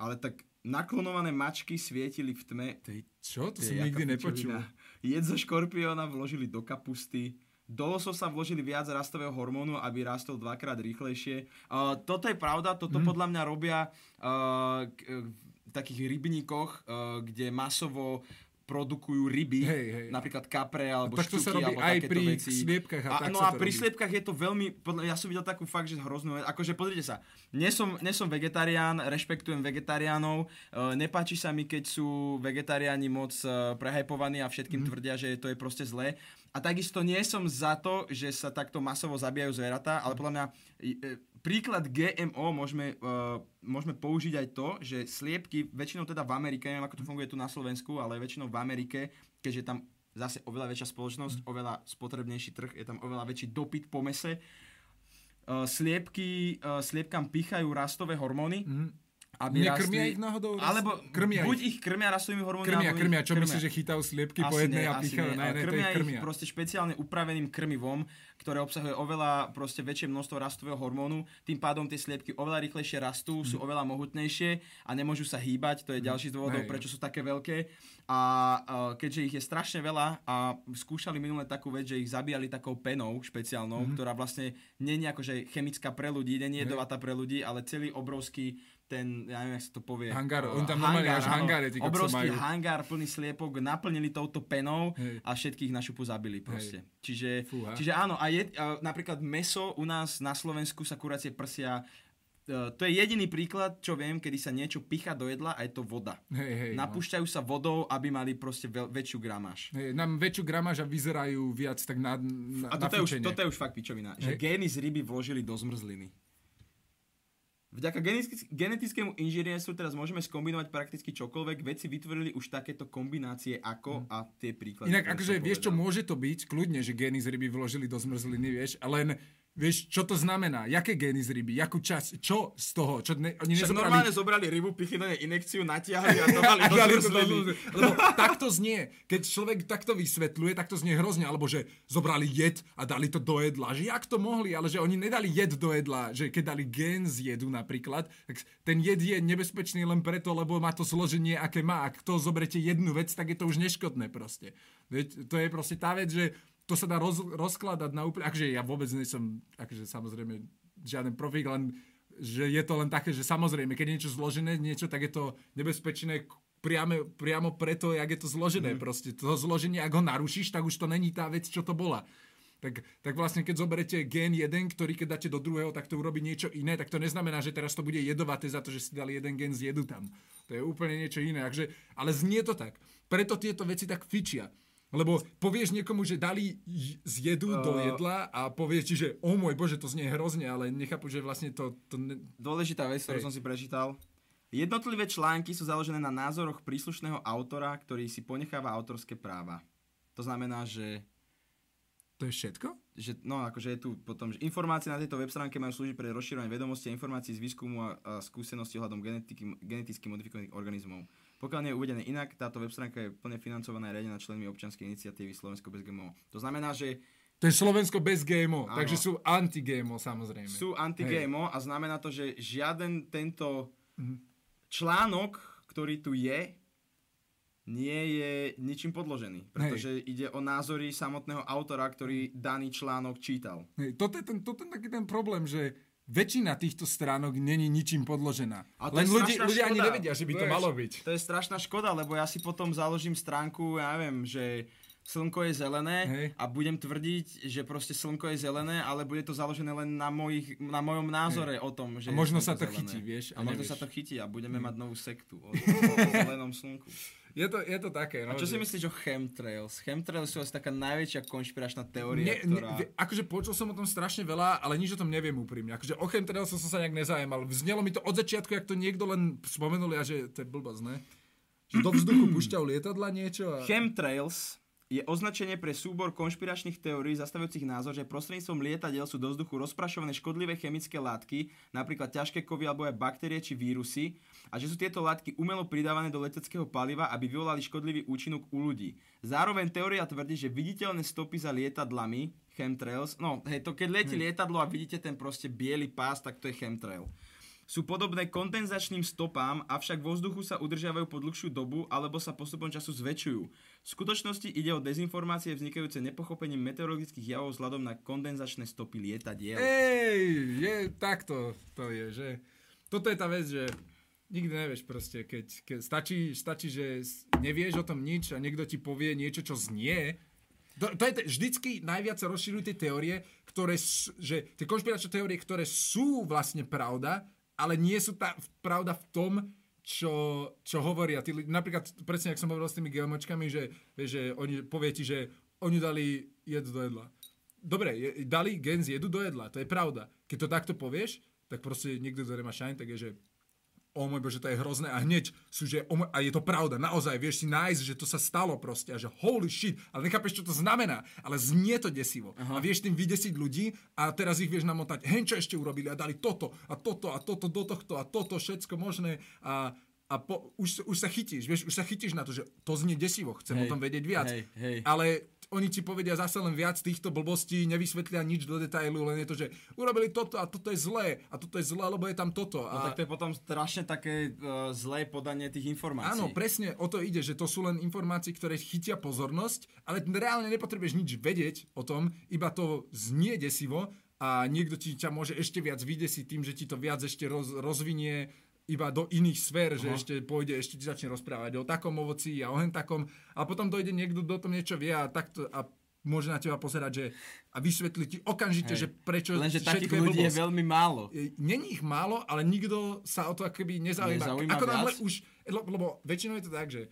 Ale tak naklonované mačky svietili v tme. To je, Čo? To to som nikdy nepočul. Jed zo škorpióna vložili do kapusty. Do lososa vložili viac rastového hormónu, aby rástol dvakrát rýchlejšie. Uh, toto je pravda, toto Mhm. podľa mňa robia uh, v takých rybníkoch, uh, kde masovo produkujú ryby, Hej, hej. napríklad kapre alebo tak to sa robí alebo aj pri veci. sliepkach a tak no sa a pri robí. sliepkach je to veľmi, podľa, ja som videl takú fakt, že hroznú vec. Akože pozrite sa, nie som, nie som vegetarián, rešpektujem vegetariánov, uh, nepáči sa mi, keď sú vegetariáni moc uh, prehajpovaní a všetkým mm. tvrdia, že to je proste zlé. A takisto nie som za to, že sa takto masovo zabíjajú zvieratá, ale podľa mňa e, príklad GMO môžeme, uh, môžeme použiť aj to, že sliepky, väčšinou teda v Amerike, neviem ako to funguje tu na Slovensku, ale väčšinou v Amerike, keďže tam zase oveľa väčšia spoločnosť, Mhm. oveľa spotrebnejší trh, je tam oveľa väčší dopyt po mese, uh, sliepky, uh, sliepkam pichajú rastové hormóny, aby Nekrmia rastli- ich náhodou? rast- Alebo krmia buď ich. ich krmia rastovými hormónmi, Krmia, krmia. Čo myslíš, že chytajú sliepky po asi jednej nie, a nie, Ne, ne, krmia, krmia. ich proste špeciálne upraveným krmivom, ktoré obsahuje oveľa proste väčšie množstvo rastového hormónu, tým pádom tie sliepky oveľa rýchlejšie rastú, sú oveľa mohutnejšie a nemôžu sa hýbať, to je ďalší z dôvodov, prečo sú také veľké. A keďže ich je strašne veľa a skúšali minule takú vec, že ich zabíjali takou penou špeciálnou, ktorá vlastne nie je akože chemická pre ľudí, nie je jedovatá pre ľudí, ale celý obrovský ten, ja neviem, jak sa to povie. Hangár, oni tam normálne až hangáre, kokso Obrovský majú. hangár plný sliepok naplnili touto penou Hej. a všetkých na šupu zabili proste. Čiže, Fúha. čiže áno, a je, a napríklad meso u nás na Slovensku sa kuracie prsia e, to je jediný príklad, čo viem, kedy sa niečo picha do jedla a je to voda. Hej, hej, no. Napúšťajú sa vodou, aby mali proste veľ, väčšiu gramáž. Hej, nám väčšiu gramáž a vyzerajú viac tak na, na, A na toto je, už, toto je už fakt pičovina. Že Hej. gény z ryby vložili do zmrzliny. Vďaka genetick- genetickému inžinierstvu teraz môžeme skombinovať prakticky čokoľvek. Vedci vytvorili už takéto kombinácie ako a tie príklady. Inak akože vieš čo, môže to byť, kľudne, že gény z ryby vložili do zmrzliny, vieš, len vieš, čo to znamená, jaké gény z ryby, jakú časť, čo z toho, čo ne, oni Však nezobrali... normálne zobrali rybu, pichli na nej inekciu, natiahli a to [LAUGHS] dali A do zmrzliny. Lebo takto znie, keď človek takto vysvetľuje, tak to znie hrozne, alebo že zobrali jed a dali to do jedla, že jak to mohli, ale že oni nedali jed do jedla, že keď dali gen z jedu napríklad, tak ten jed je nebezpečný len preto, lebo má to zloženie, aké má. Ak to zoberete jednu vec, tak je to už neškodné proste. Veď to je proste tá vec, že to sa dá roz, rozkladať na úplne, akože ja vôbec nie som, akože samozrejme žiaden profík, len že je to len také, že samozrejme, keď je niečo zložené, niečo, tak je to nebezpečné priame, priamo preto, jak je to zložené. Mm. Proste to zloženie, ak ho narušíš, tak už to není tá vec, čo to bola. tak, tak vlastne keď zoberete gen 1, ktorý keď dáte do druhého, tak to urobí niečo iné, tak to neznamená, že teraz to bude jedovaté za to, že si dali jeden gen z jedu tam. To je úplne niečo iné. Takže, ale znie to tak. Preto tieto veci tak fičia. Lebo povieš niekomu, že dali z jedu do Uh. jedla a povieš ti, že o môj bože, to znie hrozne, ale nechápu, že vlastne to... to ne... Dôležitá vec, ktorú som si prečítal. Jednotlivé články sú založené na názoroch príslušného autora, ktorý si ponecháva autorské práva. To znamená, že To je všetko? že, no, akože je tu potom, že informácie na tejto web stránke majú slúžiť pre rozširovanie vedomosti a informácií z výskumu a, a skúseností ohľadom genetiky, geneticky modifikovaných organizmov. Pokiaľ nie je uvedené inak, táto web stránka je plne financovaná a riadená členmi občianskej iniciatívy Slovensko bez GMO. To znamená, že To je Slovensko bez GMO, Áno. takže sú anti-GMO samozrejme. sú anti-GMO a znamená to, že žiaden tento Mhm. článok, ktorý tu je, nie je ničím podložený. Pretože ide o názory samotného autora, ktorý daný článok čítal. Hej, toto, je ten, toto je taký ten problém, že väčšina týchto stránok není ničím podložená. A to Len strašná ľudia ani nevedia, že by to Vieš, malo byť. To je strašná škoda, lebo ja si potom založím stránku, ja neviem, že slnko je zelené Hej. a budem tvrdiť, že proste slnko je zelené, ale bude to založené len na, mojich, na mojom názore o tom, že A možno sa to zelené. chytí, vieš, A, a možno sa to chytí a budeme mať novú sektu o, o, o [LAUGHS] zelenom slnku. Je to, je to také, no. A čo si že- myslíš o chemtrails? Chemtrails sú asi taká najväčšia konšpiračná teória, Ne, ne, ktorá... vie- akože počul som o tom strašne veľa, ale nič o tom neviem úprimne. Akože o chemtrails som sa nejak nezajímal. Vznelo mi to od začiatku, jak to niekto len spomenul a že to je blbosť, ne? Že do vzduchu [CLEARS THROAT] pušťajú lietadla niečo a... Chemtrails je označenie pre súbor konšpiračných teórií zastavujúcich názor, že prostredníctvom lietadiel sú do vzduchu rozprašované škodlivé chemické látky, napríklad ťažké kovy alebo aj baktérie či vírusy, a že sú tieto látky umelo pridávané do leteckého paliva, aby vyvolali škodlivý účinok u ľudí. Zároveň teória tvrdí, že viditeľné stopy za lietadlami, chemtrails, no hej, to keď letí lietadlo a vidíte ten proste biely pás, tak to je chemtrail sú podobné kondenzačným stopám, avšak vo vzduchu sa udržiavajú po dlhšiu dobu alebo sa postupom času zväčšujú. V skutočnosti ide o dezinformácie vznikajúce nepochopením meteorologických javov vzhľadom na kondenzačné stopy lietadiel. Ej, je, takto to je, že... Toto je tá vec, že nikdy nevieš proste, keď, keď stačí, stačí, že nevieš o tom nič a niekto ti povie niečo, čo znie, to, to je te, vždycky najviac rozširujú tie teórie, ktoré, že tie konšpiračné teórie, ktoré sú vlastne pravda, ale nie sú tá pravda v tom, čo, čo hovoria. Tí, napríklad, presne, ak som hovoril s tými geomočkami, že, že oni povie ti, že oni dali jed do jedla. Dobre, je, dali gen z jedu do jedla, to je pravda. Keď to takto povieš, tak proste niekto, kto nemá šajn, tak je, že o môj bože, to je hrozné. A hneď sú, že o môj, a je to pravda, naozaj, vieš si nájsť, že to sa stalo proste a že holy shit, ale nechápeš, čo to znamená, ale znie to desivo. Aha. a vieš tým vydesiť ľudí a teraz ich vieš namotať, hen čo ešte urobili a dali toto a toto a toto do tohto a toto všetko možné a a po, už, už sa chytíš, vieš, už sa chytíš na to, že to znie desivo, chcem Hej, o tom vedieť viac. hej, hej. Ale oni ti povedia zase len viac týchto blbostí, nevysvetlia nič do detailu, len je to, že urobili toto a toto je zlé a toto je zlé, lebo je tam toto. No A... tak to je potom strašne také uh, zlé podanie tých informácií. Áno, presne o to ide, že to sú len informácie, ktoré chytia pozornosť, ale reálne nepotrebuješ nič vedieť o tom, iba to znie desivo a niekto ti ťa môže ešte viac vydesiť tým, že ti to viac ešte roz, rozvinie iba do iných sfér, že ešte pôjde, ešte ti začne rozprávať o takom ovoci a o hen takom a potom dojde niekto do tom niečo vie a takto a môže na teba pozerať, že a vysvetliť ti okamžite, Hej. že prečo Lenže takých je ľudí je veľmi málo. Není ich málo, ale nikto sa o to akoby nezaujíma. Nezaujíma Ako náhle už, lebo, lebo väčšinou je to tak, že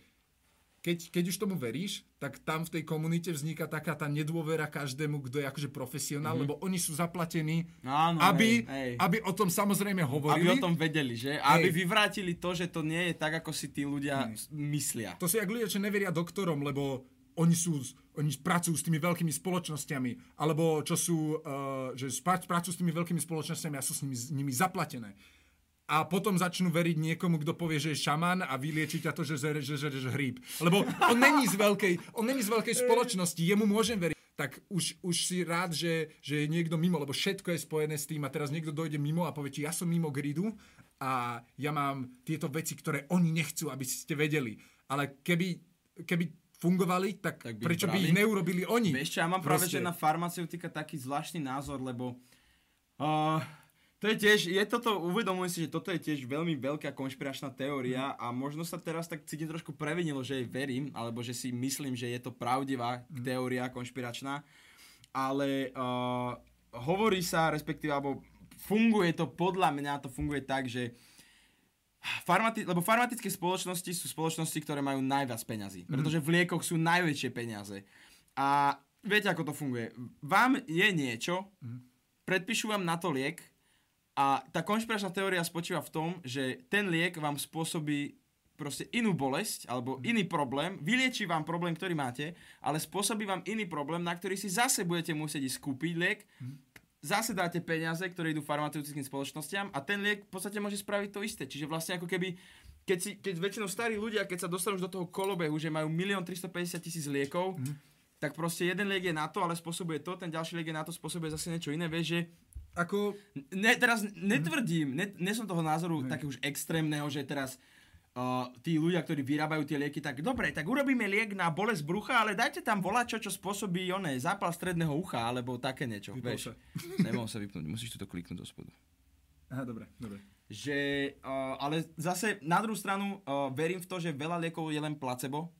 keď, keď už tomu veríš, tak tam v tej komunite vzniká taká tá nedôvera každému, kto je akože profesionál, mm-hmm. lebo oni sú zaplatení. Áno, aby, hej, hej. aby o tom samozrejme hovorili. Aby o tom vedeli, že? A aby Hej. vyvrátili to, že to nie je tak, ako si tí ľudia s- myslia. To sú jak ľudia, čo neveria doktorom, lebo oni sú, oni pracujú s tými veľkými spoločnosťami, alebo čo sú, uh, že pracujú s tými veľkými spoločnosťami a sú s nimi, s nimi zaplatené. A potom začnú veriť niekomu, kto povie, že je šaman a vylieči ťa to, že žere, že žere, že hríb. Lebo on není z veľkej, on není z veľkej spoločnosti, jemu môžem veriť. Tak už, už si rád, že, že je niekto mimo, lebo všetko je spojené s tým a teraz niekto dojde mimo a povie ti, ja som mimo gridu a ja mám tieto veci, ktoré oni nechcú, aby ste vedeli. Ale keby, keby fungovali, tak, Tak by prečo by brali. ich neurobili oni? Vieš čo, ja mám práve, že Proste. na farmaceutika taký zvláštny názor, lebo uh, to je tiež, je toto, uvedomujem si, že toto je tiež veľmi veľká konšpiračná teória a možno sa teraz tak cítim trošku previnilo, že jej verím, alebo že si myslím, že je to pravdivá teória konšpiračná. ale uh, hovorí sa, respektíve, alebo funguje to, podľa mňa to funguje tak, že Farmati- lebo farmatické spoločnosti sú spoločnosti, ktoré majú najviac peňazí. Pretože v liekoch sú najväčšie peniaze. A viete, ako to funguje. Vám je niečo, predpíšu vám na to liek a tá konšpiračná teória spočíva v tom, že ten liek vám spôsobí proste inú bolesť alebo iný problém, vylieči vám problém, ktorý máte, ale spôsobí vám iný problém, na ktorý si zase budete musieť ísť kúpiť liek, zase dáte peniaze, ktoré idú farmaceutickým spoločnostiam a ten liek v podstate môže spraviť to isté. Čiže vlastne ako keby, keď, si, keď väčšinou starí ľudia, keď sa dostanú do toho kolobehu, že majú 1 350 tisíc liekov, tak proste jeden liek je na to, ale spôsobuje to, ten ďalší liek je na to, spôsobuje zase niečo iné, vieš, že Ako, ne, teraz netvrdím, ne, ne som toho názoru také už extrémneho, že teraz uh, tí ľudia, ktorí vyrábajú tie lieky, tak dobre, tak urobíme liek na bolesť brucha, ale dajte tam volačo, čo spôsobí oné, zápal stredného ucha, alebo také niečo. Vypol vieš. sa. [LAUGHS] Nemohol sa vypnúť, musíš to kliknúť do spodu. aha, dobre, dobre. Že, uh, ale zase na druhú stranu uh, verím v to, že veľa liekov je len placebo,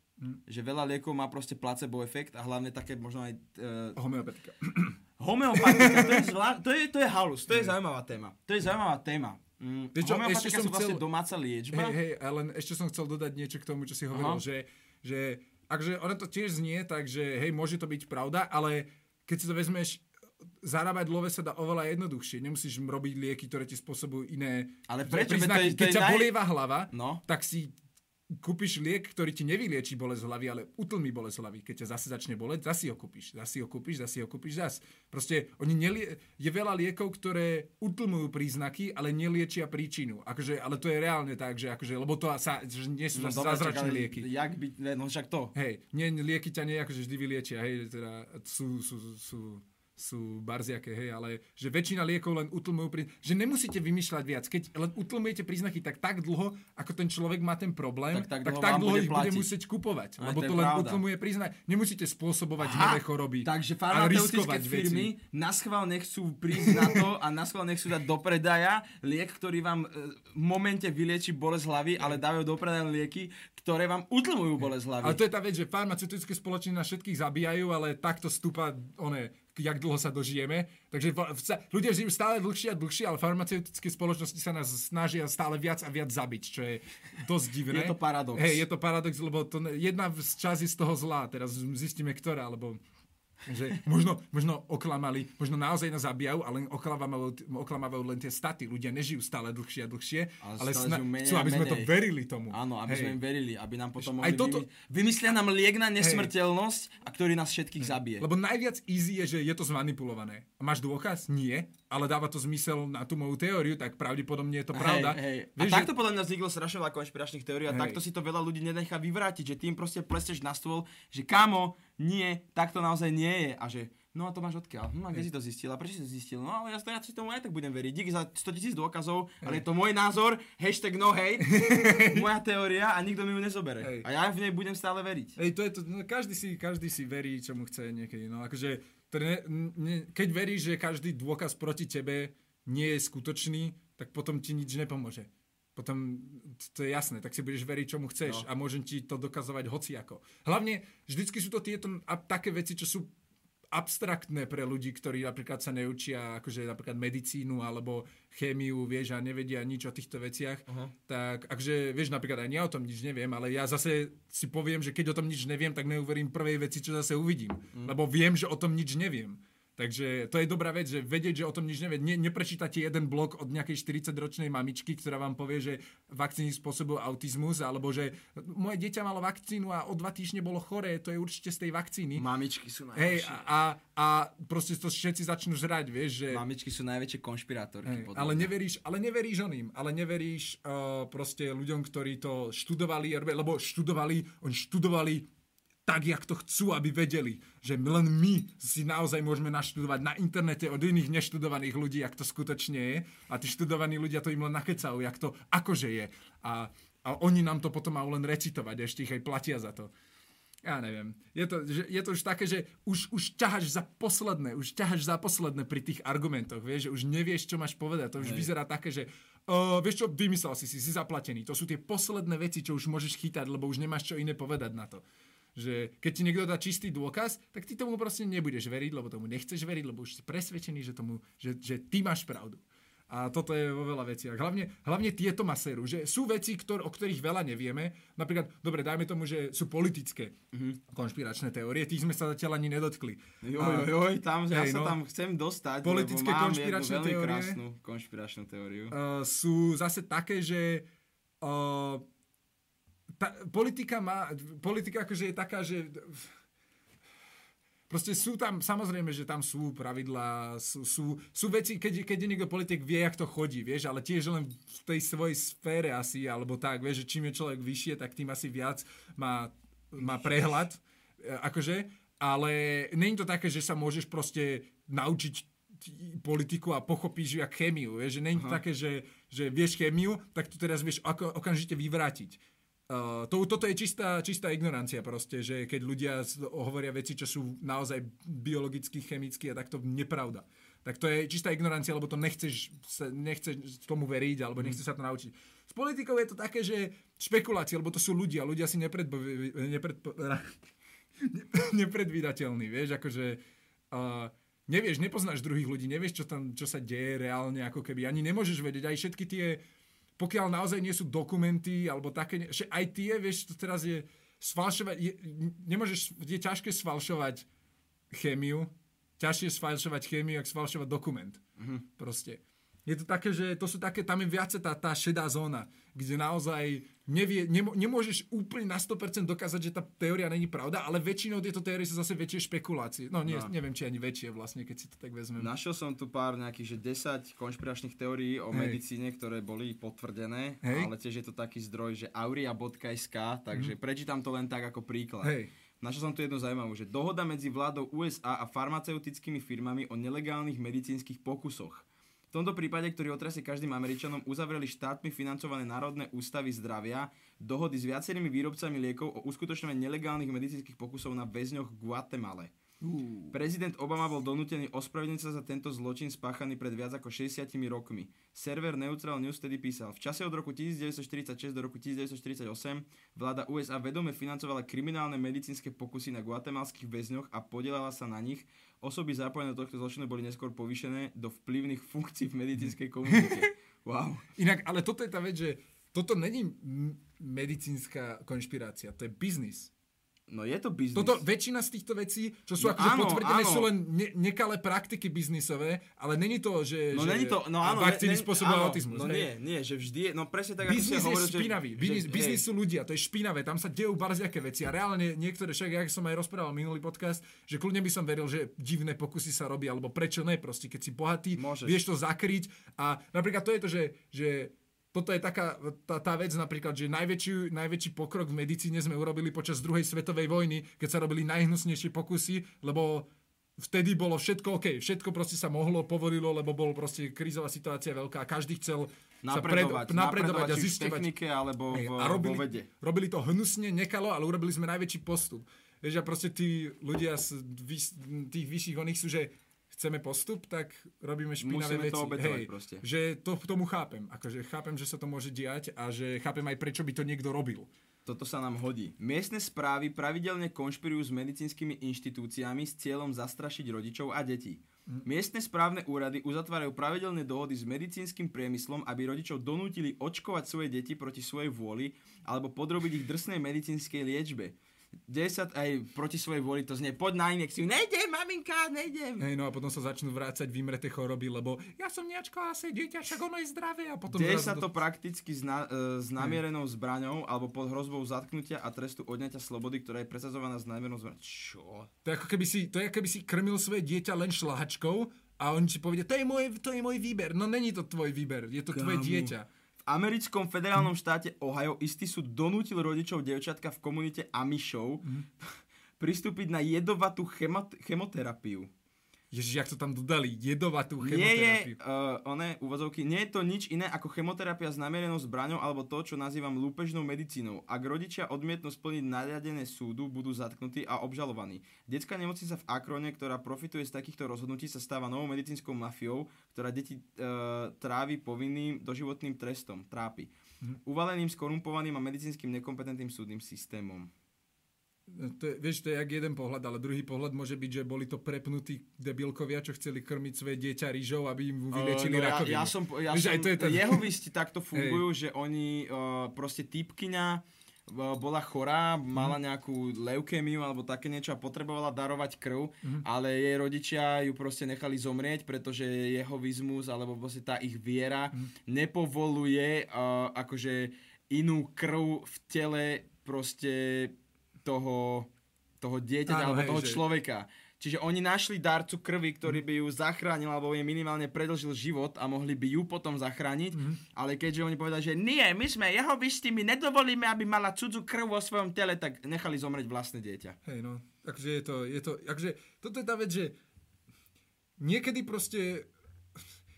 že veľa liekov má proste placebo efekt a hlavne také možno aj uh, Homeopatika. [CLEARS THROAT] Homeopatika, to je, zvlá... to je, to je halus, to je zaujímavá téma. To je zaujímavá téma. Mm, Vieš čo, ešte som vlastne chcel- domáca liečba. Hej, hej, ale ešte som chcel dodať niečo k tomu, čo si hovoril, Aha. že, že akže ono to tiež znie, takže hej, môže to byť pravda, ale keď si to vezmeš, zarábať love sa dá oveľa jednoduchšie. Nemusíš robiť lieky, ktoré ti spôsobujú iné Ale prečo? Veď to príznaky. je- to Keď je ťa naj- bolieva hlava, No. tak si kúpiš liek, ktorý ti nevylieči bolesť hlavy, ale utlmi bolesť hlavy. Keď ťa zase začne boleť, zase ho kúpiš, zase ho kúpiš, zase ho kúpiš, zase. Proste oni nelie... je veľa liekov, ktoré utlmujú príznaky, ale neliečia príčinu. Akože, ale to je reálne tak, že akože, lebo to sa, že nie sú No, dobre, zázračné čak, lieky. Jak by, no však to. Hej, nie, lieky ťa nie akože vždy vyliečia, hej, teda sú, sú, sú, sú barziaké, hej, ale že väčšina liekov len utlmujú, prí... že nemusíte vymýšľať viac. Keď len utlmujete príznaky, tak tak dlho, ako ten človek má ten problém, Tak tak dlho tak dlho bude ich bude platiť. musieť kupovať, Ale lebo to to len pravda. utlmuje príznak. Nemusíte spôsobovať Aha, nové choroby Takže a farmaceutické firmy veci. na schvál nechcú prísť na to a na schvál nechcú dať do predaja liek, ktorý vám e, v momente vylieči bolesť hlavy, ale dávajú do predaja lieky, ktoré vám utlmujú bolesť hlavy. Ale to je tá vec, že farmaceutické spoločnosti nás všetkých zabíjajú, ale takto stúpa, one, jak dlho sa dožijeme. Takže ľudia žijú stále dlhšie a dlhšie, ale farmaceutické spoločnosti sa nás snažia stále viac a viac zabiť, čo je dosť [LAUGHS] divné. Je to paradox. Hej, je to paradox, lebo to, jedna z časí z toho zlá, teraz zistíme ktorá, lebo že možno, možno oklamali, možno naozaj nás zabijajú, ale oklamávajú, oklamávajú len tie staty. Ľudia nežijú stále dlhšie a dlhšie, Ale ale, sna- menej chcú, aby sme to menej. verili tomu. Áno, aby Hej. sme im verili, aby nám potom aj mohli toto- vymy- vymyslia nám liek na nesmrteľnosť, a ktorý nás všetkých zabije. Lebo najviac easy je, že je to zmanipulované. A máš dôkaz? Nie. Ale dáva to zmysel na tú moju teóriu, tak pravdepodobne je to pravda. Hej, hej. Vieš, a takto podľa mňa vzniklo strašne veľa konšpiračných teórií a Hej. takto si to veľa ľudí nenechá vyvrátiť, že tým proste plesteš na stôl, že kámo, nie, tak to naozaj nie je a že no a to máš odkiaľ? Hm, a kde si to zistil? A prečo si to zistil? No ale ja, ja si tomu aj tak budem veriť. Díky za 100 tisíc dôkazov, ale je to môj názor, hashtag no hate, [LAUGHS] moja teória a nikto mi ju nezobere. Hej. A ja v nej budem stále veriť. Hej, to je to, no, každý, si, každý si verí, čomu chce niekedy. No, akože, ne, keď veríš, že každý dôkaz proti tebe nie je skutočný, tak potom ti nič nepomôže. Potom, to je jasné, tak si budeš veriť, čomu chceš no. a môžem ti to dokazovať hociako. Hlavne, vždycky sú to tieto a, také veci, čo sú abstraktné pre ľudí, ktorí napríklad sa neučia akože napríklad medicínu alebo chémiu, vieš, a nevedia nič o týchto veciach, uh-huh. tak akože, vieš, napríklad aj ja o tom nič neviem, ale ja zase si poviem, že keď o tom nič neviem, tak neuverím prvej veci, čo zase uvidím. Uh-huh. Lebo viem, že o tom nič neviem. Takže to je dobrá vec, že vedieť, že o tom nič nevie. Ne, neprečítate jeden blog od nejakej 40-ročnej mamičky, ktorá vám povie, že vakcíny spôsobujú autizmus, alebo že moje dieťa malo vakcínu a o dva týždne bolo choré, to je určite z tej vakcíny. Mamičky sú Hej, najväčšie. a, a, a proste to všetci začnú žrať, vieš, že... Mamičky sú najväčšie konšpirátorky. Hej, ale neveríš, ale neveríš oným, ale neveríš uh, proste ľuďom, ktorí to študovali, lebo študovali, oni študovali tak, jak to chcú, aby vedeli, že len my si naozaj môžeme naštudovať na internete od iných neštudovaných ľudí, jak to skutočne je a tí študovaní ľudia to im len nakecajú, jak to akože je a, a oni nám to potom majú len recitovať, ešte ich aj platia za to. Ja neviem. Je to, že, je to už také, že už, už ťahaš za posledné, už ťahaš za posledné pri tých argumentoch, vieš, že už nevieš, čo máš povedať. To už Hej. vyzerá také, že uh, vieš čo, vymyslel si, si, si zaplatený. To sú tie posledné veci, čo už môžeš chytať, lebo už nemáš čo iné povedať na to. Že keď ti niekto dá čistý dôkaz, tak ty tomu proste nebudeš veriť, lebo tomu nechceš veriť, lebo už si presvedčený, že, tomu, že, že ty máš pravdu. A toto je vo veľa veciach. Hlavne, hlavne tieto ma serú, že sú veci, ktor, o ktorých veľa nevieme. Napríklad, dobre, dajme tomu, že sú politické mm-hmm. konšpiračné teórie, tých sme sa zatiaľ ani nedotkli. Joj, joj, tam, ja hej, sa no. tam chcem dostať, Politické lebo mám konšpiračné jednu veľmi teórie. krásnu konšpiračnú teóriu. uh, sú zase také, že uh, tá, politika má, politika akože je taká, že proste sú tam, samozrejme, že tam sú pravidlá, sú, sú, sú veci, keď, keď niekto politik, vie, jak to chodí, vieš, ale tiež len v tej svojej sfére asi, alebo tak, vieš, že čím je človek vyššie, tak tým asi viac má, má prehľad, e, akože, ale není to také, že sa môžeš proste naučiť politiku a pochopíš jak chémiu, vieš, že není to také, že, že vieš chémiu, tak to teraz vieš ako, okamžite vyvrátiť. Uh, to, toto je čistá, čistá ignorancia proste, že keď ľudia hovoria veci, čo sú naozaj biologicky, chemicky a takto nepravda. Tak to je čistá ignorancia, lebo to nechceš, sa, nechceš tomu veriť, alebo nechceš sa to naučiť. S politikou je to také, že špekulácie, lebo to sú ľudia, ľudia si nepredpo, [LAUGHS] nepredpo, nepredvídateľný, vieš, akože uh, nevieš, nepoznáš druhých ľudí, nevieš, čo tam, čo sa deje reálne, ako keby, ani nemôžeš vedieť, aj všetky tie, pokiaľ naozaj nie sú dokumenty, alebo také, že aj tie, vieš, to teraz je sfalšovať, je, nemôžeš, je ťažké sfalšovať chémiu, ťažšie sfalšovať chémiu, ako sfalšovať dokument. Proste. Je to také, že to sú také, tam je viacej tá, tá šedá zóna, kde naozaj nevie, nemo, nemôžeš úplne na 100% dokázať, že tá teória není pravda, ale väčšinou tieto teórie sú zase väčšie špekulácie. No, nie, No. neviem, či ani väčšie vlastne, keď si to tak vezmem. Našiel som tu pár nejakých, že 10 konšpiračných teórií o Hej. medicíne, ktoré boli potvrdené, Hej. ale tiež je to taký zdroj, že auria.sk, takže prečítam to len tak ako príklad. Hej. Našiel som tu jednu zaujímavú, že dohoda medzi vládou USA a farmaceutickými firmami o nelegálnych medicínskych pokusoch. V tomto prípade, ktorý otrasie každým Američanom, uzavreli štátmi financované národné ústavy zdravia dohody s viacerými výrobcami liekov o uskutočňovaní nelegálnych medicínskych pokusov na väzňoch v Guatemale. Prezident Obama bol donútený ospravedlniť sa za tento zločin spáchaný pred viac ako 60 rokmi. Server Neutral News tedy písal, v čase od roku 1946 do roku 1948 vláda USA vedome financovala kriminálne medicínske pokusy na guatemalských väzňoch a podielala sa na nich. Osoby zapojené do tohto zločinu boli neskôr povýšené do vplyvných funkcií v medicínskej komunite. [LAUGHS] Wow. Inak, ale toto je tá vec, že toto není medicínska konšpirácia, to je biznis. No je to biznis. Toto, väčšina z týchto vecí, čo sú No akože áno, potvrdené, áno. sú len ne, nekalé praktiky biznisové, ale není to, že, No že není to, no áno, vakcíny ne- spôsobujú áno, autizmus. No hej. nie, nie, že vždy je, no presne tak, ako si Biznis je hovoril, že- špinavý. že- Biznis, hej. biznis sú ľudia, to je špinavé. Tam sa dejú barziaké veci. A reálne niektoré, však ja som aj rozprával minulý podcast, že kľudne by som veril, že divné pokusy sa robia, alebo prečo ne, proste keď si bohatý, Môžeš. vieš to zakryť. A napríklad to je to, že, že toto je taká tá, tá vec napríklad, že najväčší, najväčší pokrok v medicíne sme urobili počas druhej svetovej vojny, keď sa robili najhnusnejšie pokusy, lebo vtedy bolo všetko OK, všetko proste sa mohlo, povolilo, lebo bol proste krízová situácia veľká, každý chcel sa napredovať, pred, napredovať a či už v technike alebo v, a robili, vo vede. robili to hnusne, nekalo, ale urobili sme najväčší postup. Vieš, a proste tí ľudia z tých vyšších oných sú, že chceme postup, tak robíme špinavé Musíme veci. to obetovať Hej, proste. Že to tomu chápem. Akože chápem, že sa to môže diať a že chápem aj prečo by to niekto robil. Toto sa nám hodí. Miestne správy pravidelne konšpirujú s medicínskymi inštitúciami s cieľom zastrašiť rodičov a detí. Miestne správne úrady uzatvárajú pravidelné dohody s medicínskym priemyslom, aby rodičov donútili očkovať svoje deti proti svojej vôli alebo podrobiť ich drsnej medicínskej liečbe. Deje sa aj proti svojej vôli, to znie, poď na injekciu, nejdem, maminka, nejdem. Hej, no a potom sa začnú vrácať vymreté choroby, lebo ja som neočkovala sa dieťa, však ono je zdravé a potom Deje sa to prakticky s, na, e, s namierenou zbraňou alebo pod hrozbou zatknutia a trestu odňatia slobody, ktorá je presadzovaná s namierenou zbraňou. Čo? To je ako keby si, to je ako keby si krmil svoje dieťa len šláhačkou a on ti povedia, to je môj, to je môj výber. No není to tvoj výber, je to tvoje Kámo. dieťa. Americkom federálnom štáte Ohio istý súd donútil rodičov devčatka v komunite Amishov [LAUGHS] pristúpiť na jedovatú chemot- chemoterapiu. Ježiš, jak to tam dodali, jedovatú Nie je, chemoterapiu. uh, úvozovky, nie je to nič iné ako chemoterapia s namierenou zbraňou alebo to, čo nazývam lúpežnou medicínou. Ak rodičia odmietnú splniť nariadené súdu, budú zatknutí a obžalovaní. Detská nemocnica v Akrone, ktorá profituje z takýchto rozhodnutí, sa stáva novou medicínskou mafiou, ktorá deti uh, trávi povinným doživotným trestom, trápi. Uvaleným skorumpovaným a medicínskym nekompetentným súdnym systémom. To je, vieš, to je jak jeden pohľad, ale druhý pohľad môže byť, že boli to prepnutí debilkovia, čo chceli krmiť svoje dieťa rýžou, aby im Eh, no, ja, rakovinu. ja som, ja Vieš, som, aj to je ten... Jehovisti takto [LAUGHS] fungujú, že oni uh, proste typkyňa uh, bola chorá, mala Mhm. nejakú leukémiu alebo také niečo a potrebovala darovať krv, Mhm. ale jej rodičia ju proste nechali zomrieť, pretože jehovizmus alebo proste tá ich viera Mhm. nepovoluje uh, akože inú krv v tele proste toho, toho dieťaťa alebo hej, toho že- človeka. Čiže oni našli darcu krvi, ktorý by ju zachránil alebo jej minimálne predlžil život a mohli by ju potom zachrániť. Ale keďže oni povedali, že nie, my sme jehovisti, my nedovolíme, aby mala cudzú krv vo svojom tele, tak nechali zomrieť vlastné dieťa. Hej, no, takže je to, je to, akože, toto je tá vec, že niekedy proste,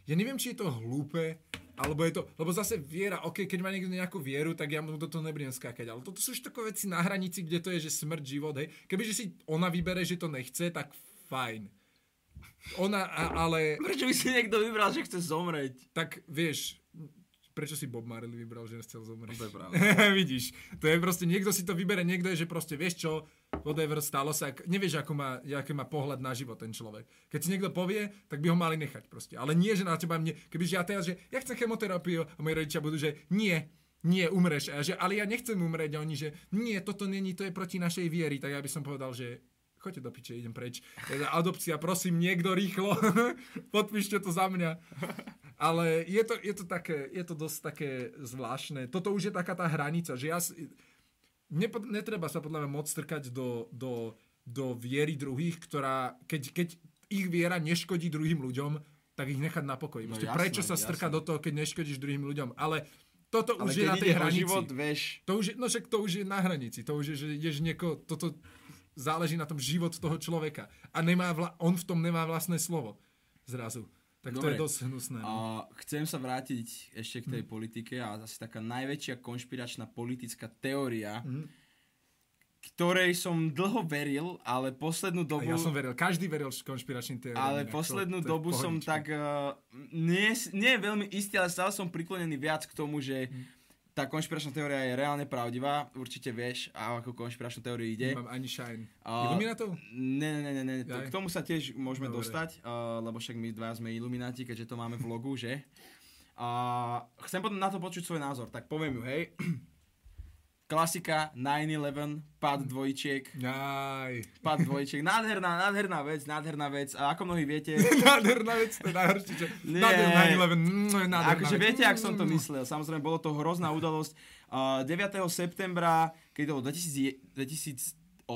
ja neviem, či je to hlúpe, alebo je to, lebo zase viera, ok, keď má niekto nejakú vieru, tak ja mu do toho nebudem skákať, ale toto sú už takové veci na hranici, kde to je, že smrť, život, hej. Kebyže si ona vybere, že to nechce, tak fajn. Ona, a, ale, Prečo by si niekto vybral, že chce zomrieť? tak vieš, prečo si Bob Marley vybral, že chcel zomrieť? To je pravda. [LAUGHS] Vidíš, to je proste, niekto si to vybere, niekto je, že proste, vieš čo, whatever, stalo sa, nevieš, ako má, aký má pohľad na život ten človek. Keď si niekto povie, tak by ho mali nechať proste. Ale nie, že na teba mne, kebyže ja teraz, že ja chcem chemoterapiu a moji rodičia budú, že nie, nie, umreš. A ja, že, ale ja nechcem umrieť. A oni, že nie, toto není, to je proti našej viery. Tak ja by som povedal, že choďte do piče, idem preč. Adopcia, prosím, niekto rýchlo, [LAUGHS] podpíšte to za mňa. Ale je to, je to, také, je to dosť také zvláštne. Toto už je taká tá hranica, že ja... si- Nepo, netreba sa podľa mňa moc strkať do, do, do viery druhých, ktorá, keď, keď ich viera neškodí druhým ľuďom, tak ich nechať na pokoji. No jasné, prečo sa jasné. do toho, keď neškodíš druhým ľuďom? Ale toto Ale už je na tej hranici. život, vieš, To už je, no však to už je na hranici. To už je, že ideš nieko, toto záleží na tom život toho človeka. A nemá vla, on v tom nemá vlastné slovo. Zrazu. Tak to Dobre. je dosť hnusné. No. A chcem sa vrátiť ešte k tej politike a asi taká najväčšia konšpiračná politická teória, ktorej som dlho veril, ale poslednú A dobu... ja som veril, každý veril konšpiračným teóriám. Ale poslednú to- to dobu som tak... Uh, nie, nie je veľmi istý, ale stále som priklonený viac k tomu, že tá konšpiračná teória je reálne pravdivá. Určite vieš, a ako konšpiračnú teóriu ide. Nemám ani shine. A- Iluminatov? Ne, ne, ne, ne. To, k tomu sa tiež môžeme Dobre. dostať, uh, lebo však my dva sme ilumináti, keďže to máme v logu, že? A chcem potom na to počuť svoj názor, tak poviem ju, hej. Klasika 9-11, pad dvojčiek, Aj. pad dvojčiek, nádherná, nádherná vec, nádherná vec. A ako mnohí viete, [LAUGHS] Nádherná vec, to je najhoršie. čo-. Nádherná 11, mm, nádherná akože vec. viete, ak som to myslel. Samozrejme, bolo to hrozná udalosť. Uh, 9. septembra, keď to bolo 2000 2008?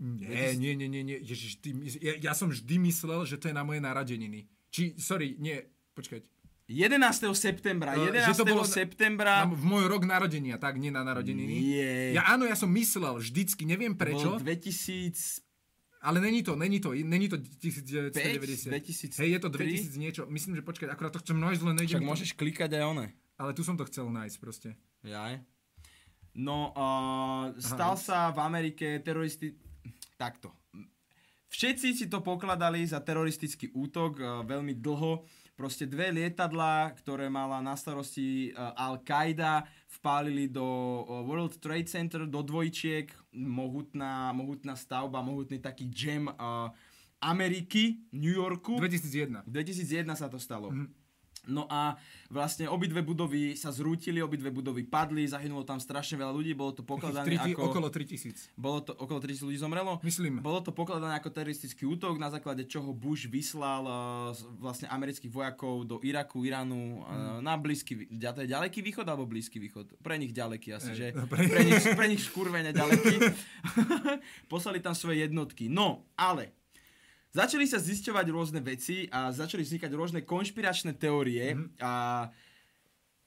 Nie, nie, nie, nie, nie. Ježiš, ty, ja, ja som vždy myslel, že to je na moje narodeniny. Či, sorry, nie, počkať. 11. septembra, Eh, 11. že to bolo na- septembra. Na, v môj rok narodenia, tak, nie na narodeniny. Nie. Ja áno, ja som myslel vždycky, neviem Bol prečo, 2000... ale není to, není to, není to 1990. 2003? Hej, je to 2000 niečo. Myslím, že počkať, akurát to chcem nájsť, len nejde Však mi to. môžeš klikať aj one. Ale tu som to chcel nájsť proste. Jaj. No, uh, stal sa v Amerike teroristi... Takto. Všetci si to pokladali za teroristický útok uh, veľmi dlho. Proste dve lietadlá, ktoré mala na starosti uh, Al-Qaida, vpálili do uh, World Trade Center, do dvojčiek. Mohutná, mohutná stavba, mohutný taký jam uh, Ameriky, New Yorku. 2001. 2001 sa to stalo. No a vlastne obidve budovy sa zrútili, obidve budovy padli, zahynulo tam strašne veľa ľudí, bolo to pokladané Tri- ako... Okolo 3000. Bolo to okolo 30 ľudí zomrelo? Myslím. Bolo to pokladané ako teroristický útok, na základe čoho Bush vyslal uh, vlastne amerických vojakov do Iraku, Iránu, uh, na blízky, to je ďaleký východ alebo blízky východ? Pre nich ďaleký asi, Ej, že? no Pre, pre- nich, pre nich škurvene ďaleký. [LAUGHS] [LAUGHS] Poslali tam svoje jednotky. No, ale začali sa zisťovať rôzne veci a začali vznikať rôzne konšpiračné teórie Mhm. a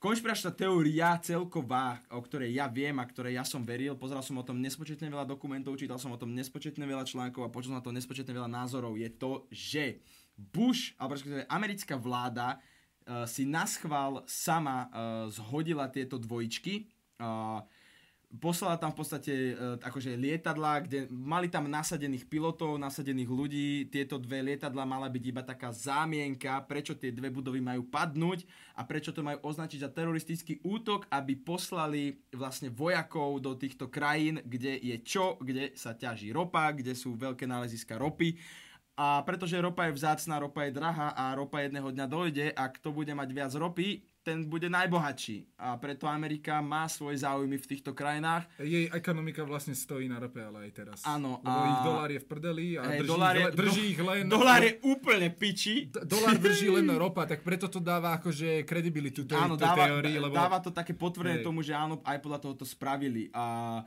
konšpiračná teória celková, o ktorej ja viem a ktorej ja som veril, pozeral som o tom nespočetne veľa dokumentov, čítal som o tom nespočetne veľa článkov a počul na to nespočetne veľa názorov, je to, že Bush, alebo respektíve americká vláda uh, si naschvál sama uh, zhodila tieto dvojčky. Uh, poslala tam v podstate e, akože lietadla, kde mali tam nasadených pilotov, nasadených ľudí. Tieto dve lietadla mala byť iba taká zámienka, prečo tie dve budovy majú padnúť a prečo to majú označiť za teroristický útok, aby poslali vlastne vojakov do týchto krajín, kde je čo, kde sa ťaží ropa, kde sú veľké náleziska ropy. A pretože ropa je vzácná, ropa je drahá a ropa jedného dňa dojde a kto bude mať viac ropy, ten bude najbohatší. A preto Amerika má svoje záujmy v týchto krajinách. Jej ekonomika vlastne stojí na rope, ale aj teraz. Áno, Lebo a- ich dolár je v prdeli a Hej, drží, dolár je- drží do- ich len... Dolár je úplne piči. Dolár drží len [LAUGHS] ropa, tak preto to dáva akože kredibilitu tej, áno, tej dáva, teórii, lebo... dáva to také potvrdené Hej. tomu, že áno, aj podľa toho to spravili. A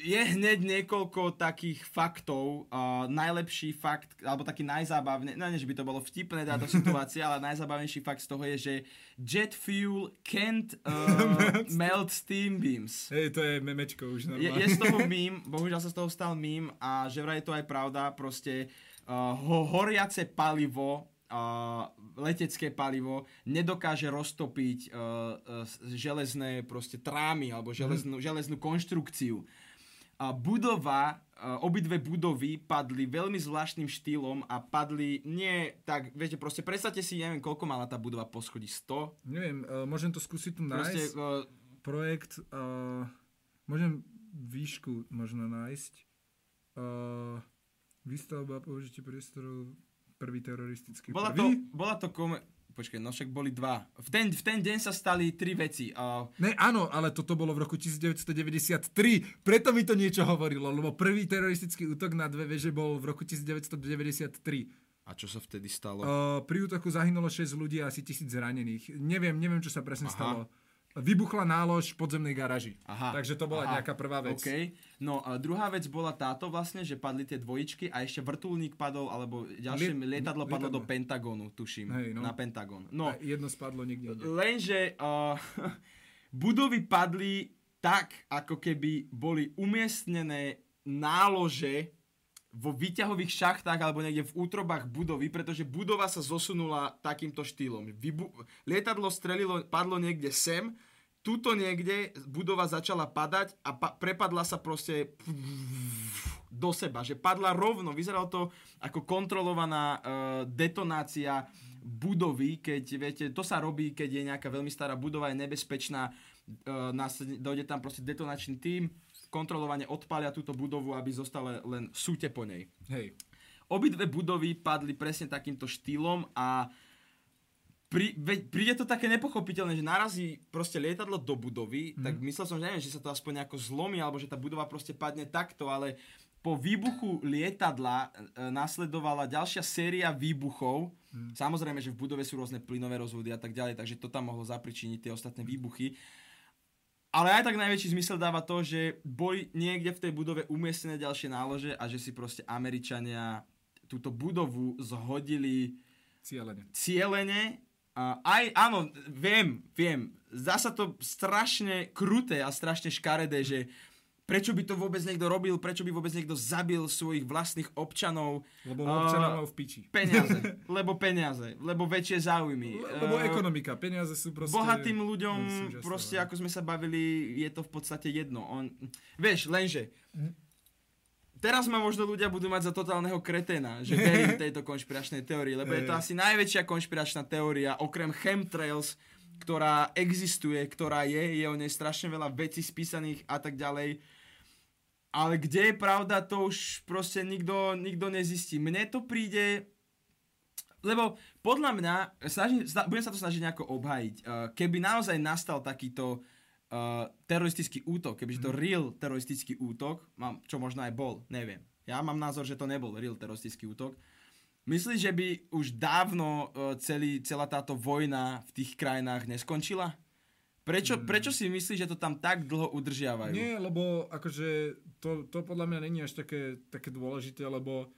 je hneď niekoľko takých faktov. A najlepší fakt, alebo taký najzábavný, no nie, že by to bolo vtipné táto [LAUGHS] situácia, ale najzábavnejší fakt z toho je, že jet fuel can't [LAUGHS] uh, melt steam beams. Hej, to je memečko už Je, normálne. je z toho [LAUGHS] mím, bohužiaľ sa z toho stal mím a že vraj je to aj pravda, proste uh, ho, horiace palivo, uh, letecké palivo nedokáže roztopiť uh, uh, železné proste trámy alebo železnú, železnú konštrukciu. Budova, obidve budovy padli veľmi zvláštnym štýlom a padli nie tak, viete, proste predstavte si, neviem, koľko mala tá budova po schodí, 100? Neviem, uh, môžem to skúsiť tu Proste, nájsť. uh, Projekt, uh, môžem výšku možno nájsť. Uh, výstavba, použitie priestorov, prvý teroristický. Bola to, prvý? bola to kome... Počkaj, no však boli dva. V ten, v ten deň sa stali tri veci. Uh, Ne, áno, ale toto bolo v roku 1993, preto mi to niečo hovorilo, lebo prvý teroristický útok na dve veže bol v roku 1993. a čo sa vtedy stalo? Uh, pri útoku zahynulo 6 ľudí a asi tisíc zranených. Neviem, neviem, čo sa presne Aha. stalo. Vybuchla nálož v podzemnej garáži. Aha. Takže to bola Aha. nejaká prvá vec. OK. No a druhá vec bola táto vlastne, že padli tie dvojičky a ešte vrtulník padol, alebo ďalšie Liet- lietadlo padlo lietadlo. do Pentagonu, tuším. Hej, no. Na Pentagon. No, A jedno spadlo niekde lenže uh, [LAUGHS] budovy padli tak, ako keby boli umiestnené nálože vo výťahových šachtách alebo niekde v útrobách budovy, pretože budova sa zosunula takýmto štýlom. Vybu- lietadlo strelilo, padlo niekde sem, tuto niekde budova začala padať a pa- prepadla sa proste do seba, že padla rovno. Vyzeralo to ako kontrolovaná uh, detonácia budovy, keď viete, to sa robí, keď je nejaká veľmi stará budova, je nebezpečná, uh, následne dojde tam proste detonačný tím, kontrolovane odpália túto budovu, aby zostala len súte po nej. Hej. Obidve budovy padli presne takýmto štýlom a pri, veď príde to také nepochopiteľné, že narazí proste lietadlo do budovy, mm. tak myslel som, že neviem, že sa to aspoň nejako zlomí, alebo že tá budova proste padne takto, ale po výbuchu lietadla e, nasledovala ďalšia séria výbuchov. Mm. Samozrejme, že v budove sú rôzne plynové rozvody a tak ďalej, takže to tam mohlo zapričiniť tie ostatné výbuchy. Ale aj tak najväčší zmysel dáva to, že boli niekde v tej budove umiestnené ďalšie nálože a že si proste Američania túto budovu zhodili cieľene. A aj, áno, viem, viem, zdá sa to strašne kruté a strašne škaredé, že prečo by to vôbec niekto robil, prečo by vôbec niekto zabil svojich vlastných občanov. Lebo A, občanov mal v piči. Peniaze, [LAUGHS] lebo peniaze, lebo väčšie záujmy. Lebo Eh, ekonomika, peniaze sú proste... Bohatým ľuďom, sú úžasné, proste ako sme sa bavili, je to v podstate jedno. On, vieš, lenže, teraz ma možno ľudia budú mať za totálneho kreténa, že [LAUGHS] verím tejto konšpiračnej teórii, lebo je to asi najväčšia konšpiračná teória, okrem chemtrails, ktorá existuje, ktorá je, je o nej strašne veľa vecí spísaných a tak ďalej. Ale kde je pravda, to už proste nikto, nikto nezistí. Mne to príde lebo podľa mňa, snažím, sna- budem sa to snažiť nejako obhajiť, uh, keby naozaj nastal takýto uh, teroristický útok, kebyže to real teroristický útok, mám, čo možno aj bol, neviem. Ja mám názor, že to nebol real teroristický útok. Myslíš, že by už dávno uh, celý, celá táto vojna v tých krajinách neskončila? Prečo, prečo si myslíš, že to tam tak dlho udržiavajú? Nie, lebo akože to, to podľa mňa není až také, také dôležité, lebo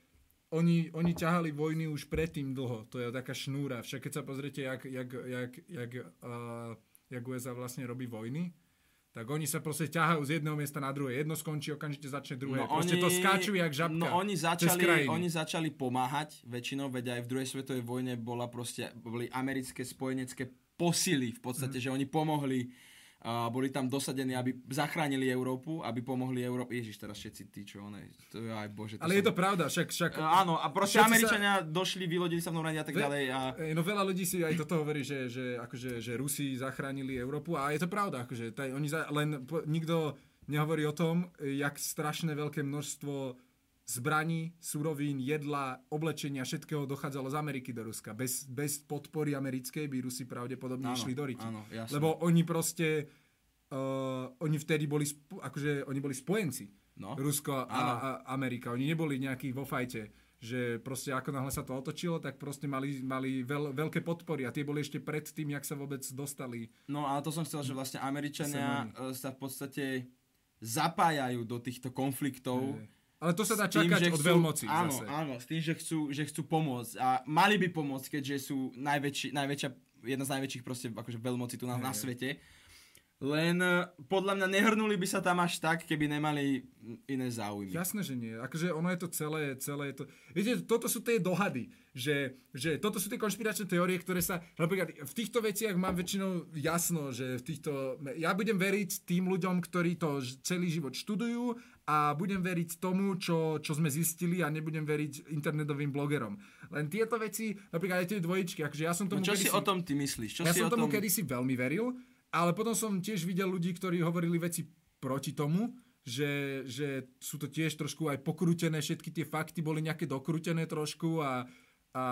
oni, oni ťahali vojny už predtým dlho. To je taká šnúra. Však keď sa pozriete, jak, jak, jak, jak, uh, jak USA vlastne robí vojny, tak oni sa proste ťahajú z jedného miesta na druhé. Jedno skončí, okamžite začne druhé. No proste to skáču jak žabka. No oni začali, oni začali pomáhať väčšinou, veď aj v druhej svetovej vojne bola proste, boli americké spojenecké posily v podstate, mm. že oni pomohli A boli tam dosadení, aby zachránili Európu, aby pomohli Európe. Ježiš, teraz všetci tí, čo one, to je aj bože. Ale je to pravda, však... však E, áno, a proste Všetci sa- Američania došli, vylodili sa v a tak Ve- ďalej. A... e, No veľa ľudí si aj toto hovorí, že, že, akože, že Rusi zachránili Európu a je to pravda, akože, taj, oni za, len po, nikto nehovorí o tom, jak strašné veľké množstvo zbraní, surovín, jedla, oblečenia, všetkého dochádzalo z Ameriky do Ruska. Bez, bez podpory americkej by Rusi pravdepodobne Áno, išli do riti. áno, jasné. Lebo oni proste, uh, oni vtedy boli, spo, akože, oni boli spojenci. No. Rusko a, Áno. a Amerika. Oni neboli nejakí vo fajte že proste ako náhle sa to otočilo, tak proste mali, mali veľ, veľké podpory a tie boli ešte pred tým, jak sa vôbec dostali. No a to som chcel, že vlastne Američania Sem e, sa v podstate zapájajú do týchto konfliktov. Ale to sa dá tým, čakať že od chcú- veľmoci Áno, zase. áno, s tým, že chcú, že chcú pomôcť. A mali by pomôcť, keďže sú najväčší, najväčšia, jedna z najväčších proste akože veľmoci tu na, na svete. Len e, podľa mňa nehrnuli by sa tam až tak, keby nemali iné záujmy. Jasné, že nie. Akože ono je to celé, celé je to... Viete, toto sú tie dohady, že, že toto sú tie konšpiračné teórie, ktoré sa... Napríklad v týchto veciach mám väčšinou jasno, že v týchto... Ja budem veriť tým ľuďom, ktorí to celý život študujú a budem veriť tomu, čo, čo sme zistili a nebudem veriť internetovým blogerom. Len tieto veci, napríklad aj tie dvojičky, akože ja som No tomu čo si o tom ty myslíš? Čo ja si som o tomu tom... kedysi veľmi veril, ale potom som tiež videl ľudí, ktorí hovorili veci proti tomu, že, že sú to tiež trošku aj pokrútené, všetky tie fakty boli nejaké dokrútené trošku a, a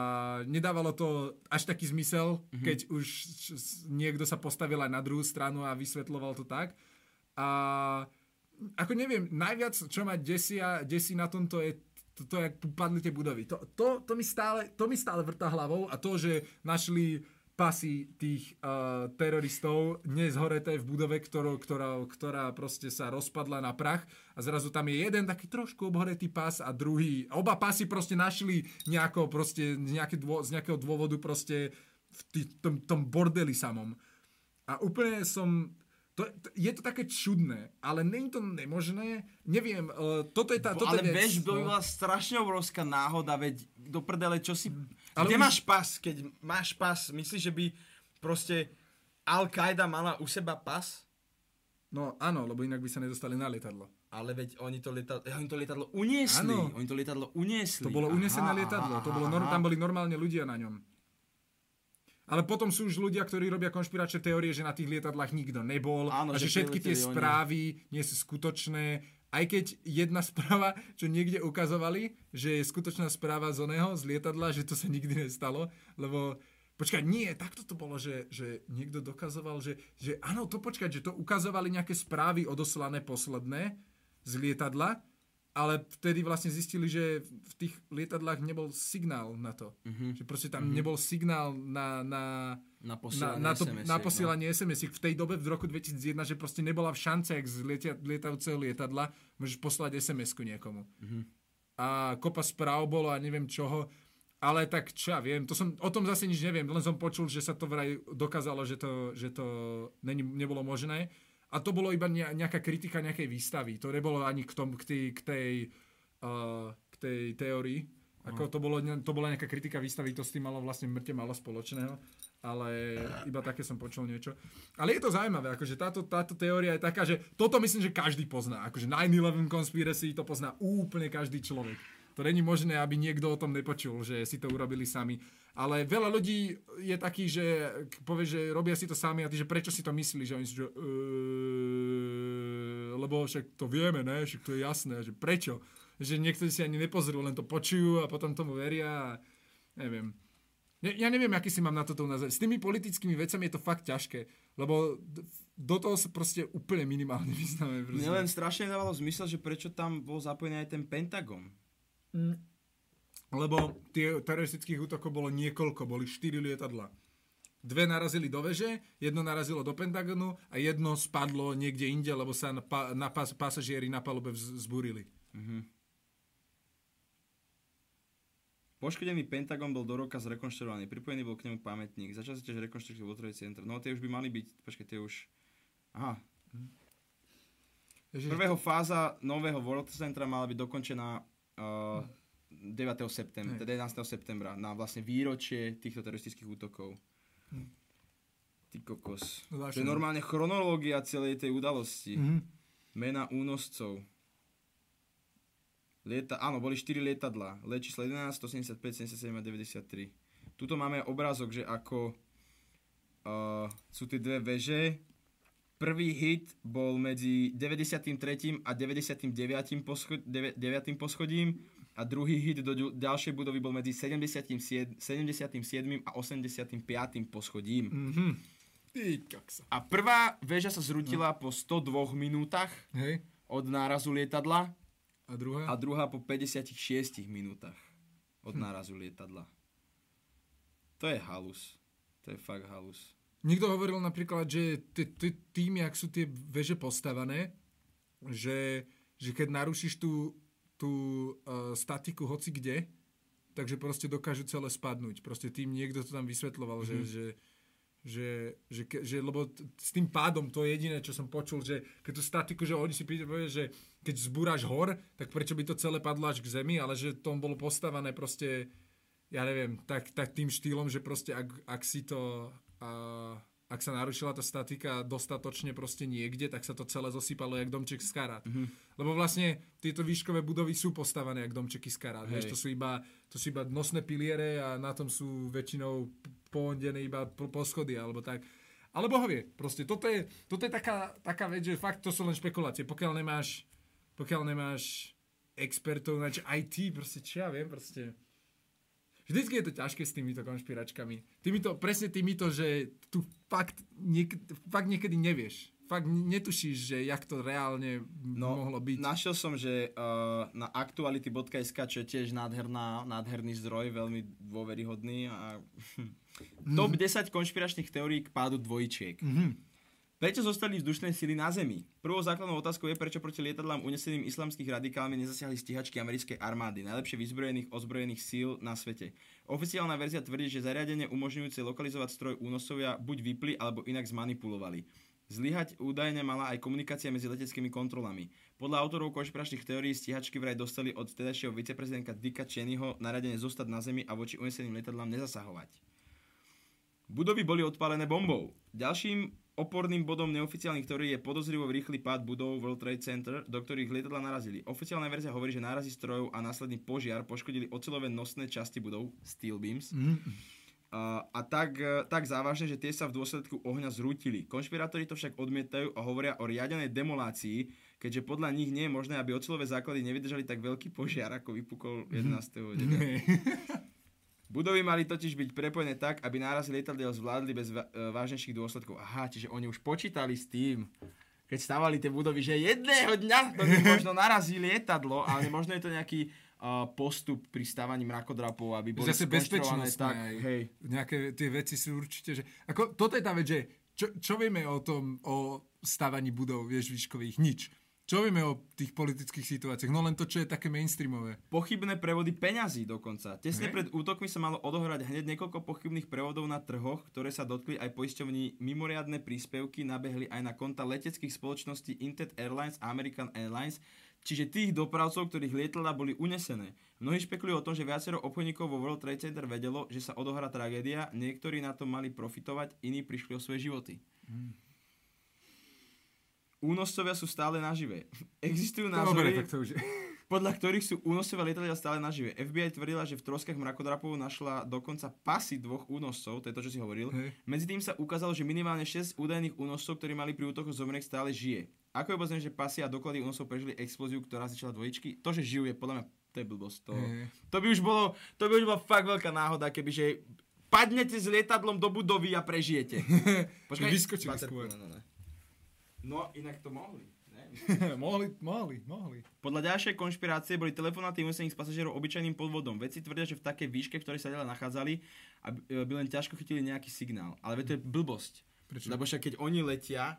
nedávalo to až taký zmysel, Mhm. mm-hmm. keď už niekto sa postavil aj na druhú stranu a vysvetloval to tak. A ako neviem, najviac, čo ma desia, desí na tomto je to, to jak padli tie budovy. To, to, to, mi stále, to mi stále vrtá hlavou a to, že našli pasy tých uh, teroristov nezhoreté v budove, ktorou, ktorá, ktorá proste sa rozpadla na prach a zrazu tam je jeden taký trošku obhoretý pas a druhý. Oba pasy proste našli nejako proste, nejaké dô, z nejakého dôvodu proste v tý, tom, tom bordeli samom. A úplne som... To, to, je to také čudné, ale je to nemožné. Neviem, uh, toto je tá... Toto ale je vec, vieš, by no. bola strašne obrovská náhoda, veď do prdele, čo si... Ale Kde už- máš pas? Keď máš pas, myslíš, že by proste Al-Qaida mala u seba pas? No áno, lebo inak by sa nedostali na lietadlo. Ale veď oni to lietadlo, oni to lietadlo uniesli. Áno. Oni to lietadlo uniesli. To bolo unesené Aha, lietadlo, to bolo, nor- aha. tam boli normálne ľudia na ňom. Ale potom sú už ľudia, ktorí robia konšpiračné teórie, že na tých lietadlách nikto nebol Áno, a že že všetky tie prileteli oni. správy nie sú skutočné. Aj keď jedna [LAUGHS] správa, čo niekde ukazovali, že je skutočná správa z oného, z lietadla, že to sa nikdy nestalo, lebo Počkaj, nie, takto to bolo, že, že niekto dokazoval, že, že áno, to počkať, že to ukazovali nejaké správy odoslané posledné z lietadla, ale vtedy vlastne zistili, že v tých lietadlách nebol signál na to. Mm-hmm. Že proste tam mm-hmm. nebol signál na, na, Na na, posielanie na, to, SMS-iek, na no. posielanie SMS-iek. V tej dobe, v roku 2001, že proste nebola v šance, ak z lietia, lietajúceho lietadla môžeš poslať SMS-ku niekomu. Mm-hmm. A kopa správ bolo a neviem čoho. Ale tak čo ja viem, to som, o tom zase nič neviem, len som počul, že sa to vraj dokázalo, že to, že to není, nebolo možné. A to bolo iba ne, nejaká kritika nejakej výstavy. To nebolo ani k, tom, k, tej, k, tej, uh, k tej teórii. Ako to, bolo, to bola nejaká kritika výstavy, to s tým malo vlastne mŕte malo spoločného. Ale iba také som počul niečo. Ale je to zaujímavé, akože táto, táto teória je taká, že toto myslím, že každý pozná. Akože 9-11 conspiracy to pozná úplne každý človek. To není možné, aby niekto o tom nepočul, že si to urobili sami. Ale veľa ľudí je takých, že povie, že robia si to sami a ty, že prečo si to myslíš? Že oni si, že "Eee, lebo však to vieme, ne? Však to je jasné, že prečo? Že niektorí si ani nepozrú, len to počujú a potom tomu veria a neviem. Ne, ja neviem, aký si mám na toto názor. S tými politickými vecami je to fakt ťažké, lebo do toho sa proste úplne minimálne vyznáme. Mne len strašne dávalo zmysel, že prečo tam bol zapojený aj ten Pentagon. Lebo tie teroristických útokov bolo niekoľko, boli štyri lietadla. Dve narazili do veže, jedno narazilo do Pentagonu a jedno spadlo niekde inde, lebo sa na, pa, na pas, pasažieri na palube vz, zbúrili. Poškodený Pentagon bol do roka zrekonštruovaný, pripojený bol k nemu pamätník. Začal sa tiež rekonštrukcia vo Trade Center. No tie už by mali byť, počkaj, tie už... Aha. Ježiš, Prvého fáza nového World Centra mala byť dokončená uh, 9. septembra, teda 11. septembra, na vlastne výročie týchto teroristických útokov. Ty kokos. No, To je normálne chronológia celej tej udalosti. Mhm. Mena únoscov. Lieta, áno, boli 4 lietadla. Let číslo 11, 175, 77 a 93. Tuto máme obrázok, že ako uh, sú tie dve veže. Prvý hit bol medzi 93. a 99. Poscho- 9. poschodím a druhý hit do ďu- ďalšej budovy bol medzi 77. 77. a 85. poschodím. Mhm. Ty koksa. A prvá väža sa zrutila po 102 minútach Hej. od nárazu lietadla A druhá? a druhá po 56 minútach od nárazu lietadla. To je halus. To je fakt halus. Niekto hovoril napríklad, že tým, jak sú tie veže postavané, že, že keď narušíš tú, tú uh, statiku hoci kde, takže proste dokážu celé spadnúť. Proste tým niekto to tam vysvetloval, mm-hmm. že, že, že, že, že, lebo t- s tým pádom to je jediné, čo som počul, že keď tú statiku, že oni si príde že keď zbúraš hor, tak prečo by to celé padlo až k zemi, ale že tom bolo postavané proste ja neviem, tak, tak tým štýlom, že proste ak, ak si to, a, ak sa narušila tá statika dostatočne proste niekde, tak sa to celé zosypalo jak domček z karát. Mhm. Mm-hmm. Lebo vlastne tieto výškové budovy sú postavané jak domčeky z karát. Vieš, to sú iba, to sú iba nosné piliere a na tom sú väčšinou poondené iba po- poschody alebo tak. Ale bohovie, proste toto je, toto je taká, taká vec, že fakt to sú len špekulácie. Pokiaľ nemáš, pokiaľ nemáš expertov na IT, proste čo ja viem, proste Vždycky je to ťažké s týmito konšpiračkami. Týmito, presne týmito, že tu fakt, niek- fakt niekedy nevieš. Fakt netušíš, že jak to reálne no, mohlo byť. Našiel som, že uh, na aktuality.sk, čo je tiež nádherná, nádherný zdroj, veľmi dôveryhodný. A... [LAUGHS] Top 10 konšpiračných teórií k pádu dvojčiek. Mhm. Prečo zostali vzdušné sily na Zemi? Prvou základnou otázkou je, prečo proti lietadlám uneseným islamských radikálmi nezasiahli stíhačky americkej armády, najlepšie vyzbrojených ozbrojených síl na svete. Oficiálna verzia tvrdí, že zariadenie umožňujúce lokalizovať stroj únosovia buď vypli alebo inak zmanipulovali. Zlyhať údajne mala aj komunikácia medzi leteckými kontrolami. Podľa autorov konšpiračných teórií stíhačky vraj dostali od vtedajšieho viceprezidenta Dicka Cheneyho naradenie zostať na Zemi a voči uneseným lietadlám nezasahovať. Budovy boli odpálené bombou. Ďalším oporným bodom neoficiálnych teórií je podozrivo rýchly pád budov World Trade Center, do ktorých lietadla narazili. Oficiálna verzia hovorí, že nárazy strojov a následný požiar poškodili ocelové nosné časti budov, steel beams, Mhm. a, a tak, tak závažne, že tie sa v dôsledku ohňa zrútili. Konšpirátori to však odmietajú a hovoria o riadenej demolácii, keďže podľa nich nie je možné, aby ocelové základy nevydržali tak veľký požiar, ako vypukol 11. [LAUGHS] Budovy mali totiž byť prepojené tak, aby nárazy lietadiel zvládli bez e, vážnejších dôsledkov. Aha, čiže oni už počítali s tým, keď stavali tie budovy, že jedného dňa nich možno narazí lietadlo, ale možno je to nejaký uh, postup pri stávaní mrakodrapov, aby boli Zase bezpečnostné tak, aj. hej. Nejaké tie veci sú určite, že... Ako, toto je tá vec, že čo, čo vieme o tom, o stávaní budov, vieš, výškových? Nič. Čo vieme o tých politických situáciách? No len to, čo je také mainstreamové. Pochybné prevody peňazí dokonca. Tesne Hej. pred útokmi sa malo odohrať hneď niekoľko pochybných prevodov na trhoch, ktoré sa dotkli aj poisťovní. Mimoriadne príspevky nabehli aj na konta leteckých spoločností Intet Airlines a American Airlines, čiže tých dopravcov, ktorých lietadlá boli unesené. Mnohí špekulujú o tom, že viacero obchodníkov vo World Trade Center vedelo, že sa odohrá tragédia, niektorí na tom mali profitovať, iní prišli o svoje životy. Únoscovia sú stále nažive. [LAUGHS] Existujú Dobre, názory, tak to už je. [LAUGHS] podľa ktorých sú únosové lietadla stále nažive. FBI tvrdila, že v troskách mrakodrapov našla dokonca pasy dvoch únoscov, to je to, čo si hovoril. Hej. Medzi tým sa ukázalo, že minimálne 6 údajných únoscov, ktorí mali pri útoku zomrieť, stále žije. Ako je obozriem, že pasy a doklady únosov prežili explóziu, ktorá začala dvojičky? To, že žijú, je podľa mňa to je blbosť. To, Hej. to by už bolo, to by už bola fakt veľká náhoda, kebyže padnete s lietadlom do budovy a prežijete. [LAUGHS] Vyskočili Baterku, skôr. No, no, no. No, inak to mohli. [LAUGHS] Mohli, mohli, mohli. Podľa ďalšej konšpirácie boli telefonáty unesených z pasažierov obyčajným podvodom. Vedci tvrdia, že v takej výške, v ktorej sa ďalej nachádzali, aby, by len ťažko chytili nejaký signál. Ale to je blbosť. Prečo? Lebo však keď oni letia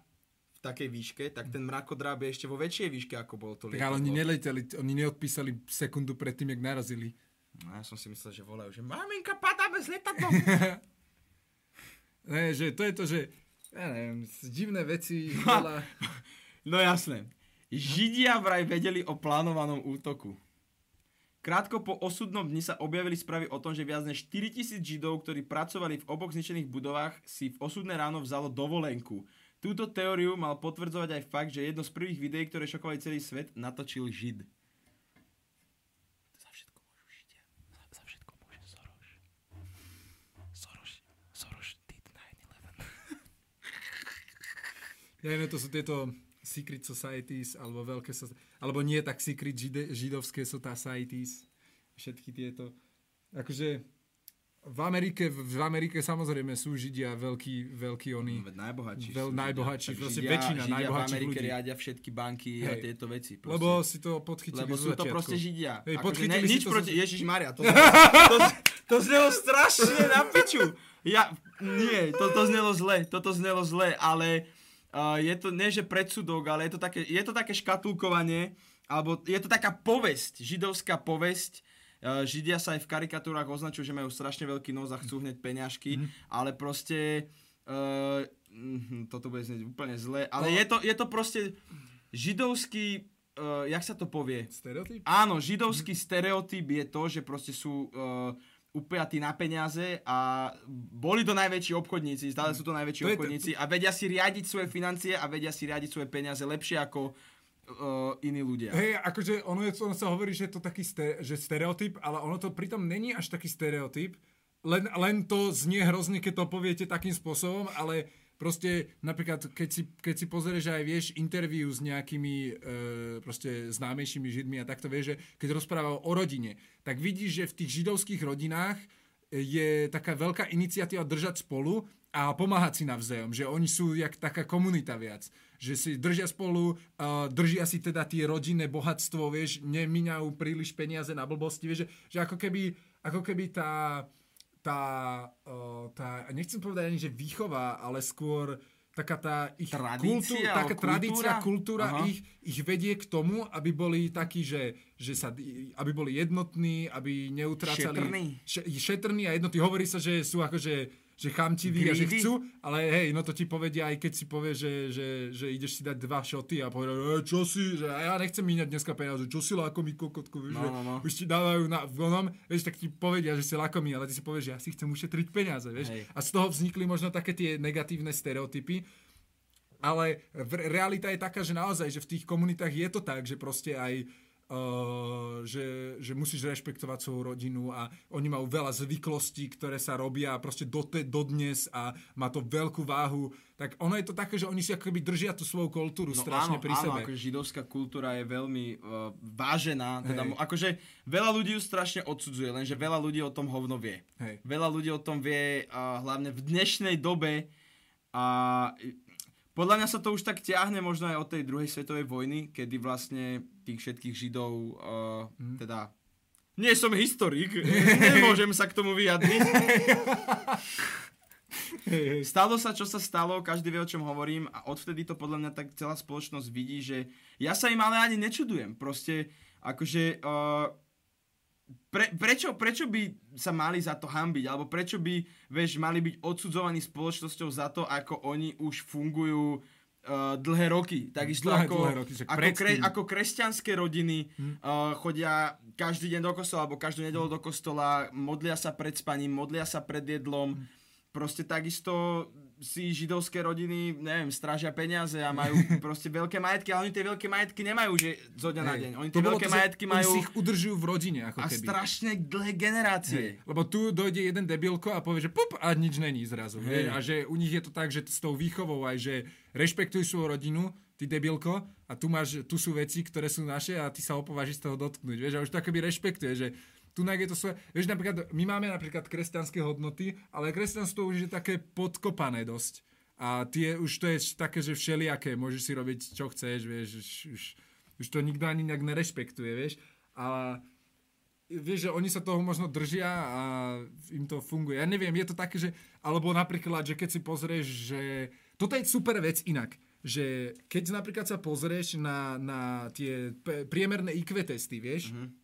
v takej výške, tak ten mrakodráp je ešte vo väčšej výške, ako bolo to Tak ale oni lietadlo. neleteli, oni neodpísali sekundu predtým, jak narazili. No, ja som si myslel, že volajú, že maminka, padáme s lietadlom. [LAUGHS] Ne, že to je to, že ja neviem, divné veci, [LAUGHS] veľa... No jasné. Židia vraj vedeli o plánovanom útoku. Krátko po osudnom dni sa objavili správy o tom, že viac než 4000 Židov, ktorí pracovali v oboch zničených budovách, si v osudné ráno vzalo dovolenku. Túto teóriu mal potvrdzovať aj fakt, že jedno z prvých videí, ktoré šokovali celý svet, natočil Žid. Za všetko môžu Židia. Za, za všetko môže Soros. Soros, Soros did 9-11. Ja neviem, to sú tieto secret societies, alebo veľké so, alebo nie tak secret žide, židovské societies, všetky tieto. Akože v Amerike, v Amerike samozrejme sú Židia veľkí, veľkí oni. Veď najbohatší. Veľ- najbohatší, Židia. proste Židia, väčšina Židia najbohatších v Amerike ľudí. riadia všetky banky a Hej. tieto veci. Proste. Lebo si to podchytili Lebo sú to proste Židia. Hej, Akože ne, nič to proti... zo- Ježiš Maria, to, to, to znelo strašne na piču. Ja, nie, to, to znelo zle, toto znelo zle, ale uh, je to, nie že predsudok, ale je to také, je to také škatulkovanie, alebo je to taká povesť, židovská povesť, Uh, Židia sa aj v karikatúrach označujú, že majú strašne veľký nos a chcú hneď peňažky, ale proste uh, mm, toto bude znieť úplne zle, ale je, to, je to proste židovský, uh, jak sa to povie? Stereotyp? Áno, židovský stereotyp je to, že proste sú uh, upjatí na peniaze a boli to najväčší obchodníci, stále sú to najväčší To je to- obchodníci a vedia si riadiť svoje financie a vedia si riadiť svoje peniaze lepšie ako uh, iní ľudia. Hej, akože ono, je, ono sa hovorí, že je to taký ste, že stereotyp, ale ono to pritom není až taký stereotyp, len, len to znie hrozne, keď to poviete takým spôsobom, ale proste napríklad, keď si, keď si pozrieš aj, vieš, interviu s nejakými e, proste známejšími židmi a takto vieš, že keď rozprávajú o rodine, tak vidíš, že v tých židovských rodinách je taká veľká iniciatíva držať spolu a pomáhať si navzájom, že oni sú jak taká komunita viac, že si držia spolu, uh, držia si teda tie rodinné bohatstvo, vieš, nemíňajú príliš peniaze na blbosti, vieš, že, že ako keby, ako keby tá, uh, tá, nechcem povedať ani, že výchova, ale skôr taká tá ich Tradícia kultúra, taká alebo tradícia, kultúra? kultúra Aha. ich, ich vedie k tomu, aby boli takí, že, že sa, aby boli jednotní, aby neutrácali... Šetrní. Še- šetrní a jednotní. Hovorí sa, že sú akože že chamtiví a že chcú, ale hej, no to ti povedia aj keď si povie, že, že, že ideš si dať dva šoty a povedať, e, čo si, že ja nechcem míňať dneska peniaze, čo si lakomý kokotku, vieš, No, no, no. už ti dávajú na v onom, vieš, tak ti povedia, že si lakomý, ale ty si povieš, že ja si chcem ušetriť peniaze, vieš. Hej. A z toho vznikli možno také tie negatívne stereotypy, ale realita je taká, že naozaj, že v tých komunitách je to tak, že proste aj uh, že, že musíš rešpektovať svoju rodinu a oni majú veľa zvyklostí, ktoré sa robia proste do te, dodnes a má to veľkú váhu. Tak ono je to také, že oni si ako keby držia tú svoju kultúru strašne áno, pri áno, sebe. akože židovská kultúra je veľmi uh, vážená, teda, Hej. akože veľa ľudí ju strašne odsudzuje, lenže veľa ľudí o tom hovno vie. Hej. Veľa ľudí o tom vie, uh, hlavne v dnešnej dobe a podľa mňa sa to už tak ťahne možno aj od tej druhej svetovej vojny, kedy vlastne tých všetkých židov, uh, Mhm. teda nie som historik, [LAUGHS] nemôžem sa k tomu vyjadriť. [LAUGHS] Stalo sa, čo sa stalo, každý vie, o čom hovorím a odvtedy to podľa mňa tak celá spoločnosť vidí, že ja sa im ale ani nečudujem. Proste, akože, uh, pre, prečo, prečo by sa mali za to hambiť, alebo prečo by, vieš, mali byť odsudzovaní spoločnosťou za to, ako oni už fungujú uh, dlhé roky. Takisto Dlhé, ako, dlhé roky, ako, kre, ako kresťanské rodiny uh, chodia každý deň do kostola, alebo každú nedelu do kostola, modlia sa pred spaním, modlia sa pred jedlom. Proste takisto si židovské rodiny, neviem, strážia peniaze a majú [LAUGHS] proste veľké majetky, ale oni tie veľké majetky nemajú, že zo dňa na deň. Oni tie veľké to, majetky majú si ich udržujú v rodine, ako a keby. strašne dlhé generácie. Lebo tu dojde jeden debilko a povie, že pup a nič není zrazu. Hej. A že u nich je to tak, že s tou výchovou aj, že rešpektuj svoju rodinu, ty debilko, a tu, máš, tu sú veci, ktoré sú naše a ty sa opovážiš z toho dotknúť. Vieš, a už to akoby rešpektuje, že tu je to svoje... Vieš, napríklad, my máme napríklad kresťanské hodnoty, ale kresťanstvo už je také podkopané dosť. A tie už to je také, že všelijaké, môžeš si robiť, čo chceš, vieš, už, už, už to nikto ani nejak nerešpektuje, vieš. A vieš, že oni sa toho možno držia a im to funguje. Ja neviem, je to také, že, alebo napríklad, že keď si pozrieš, že toto je super vec inak, že keď napríklad sa pozrieš na, na tie priemerné IQ testy, vieš, mm-hmm.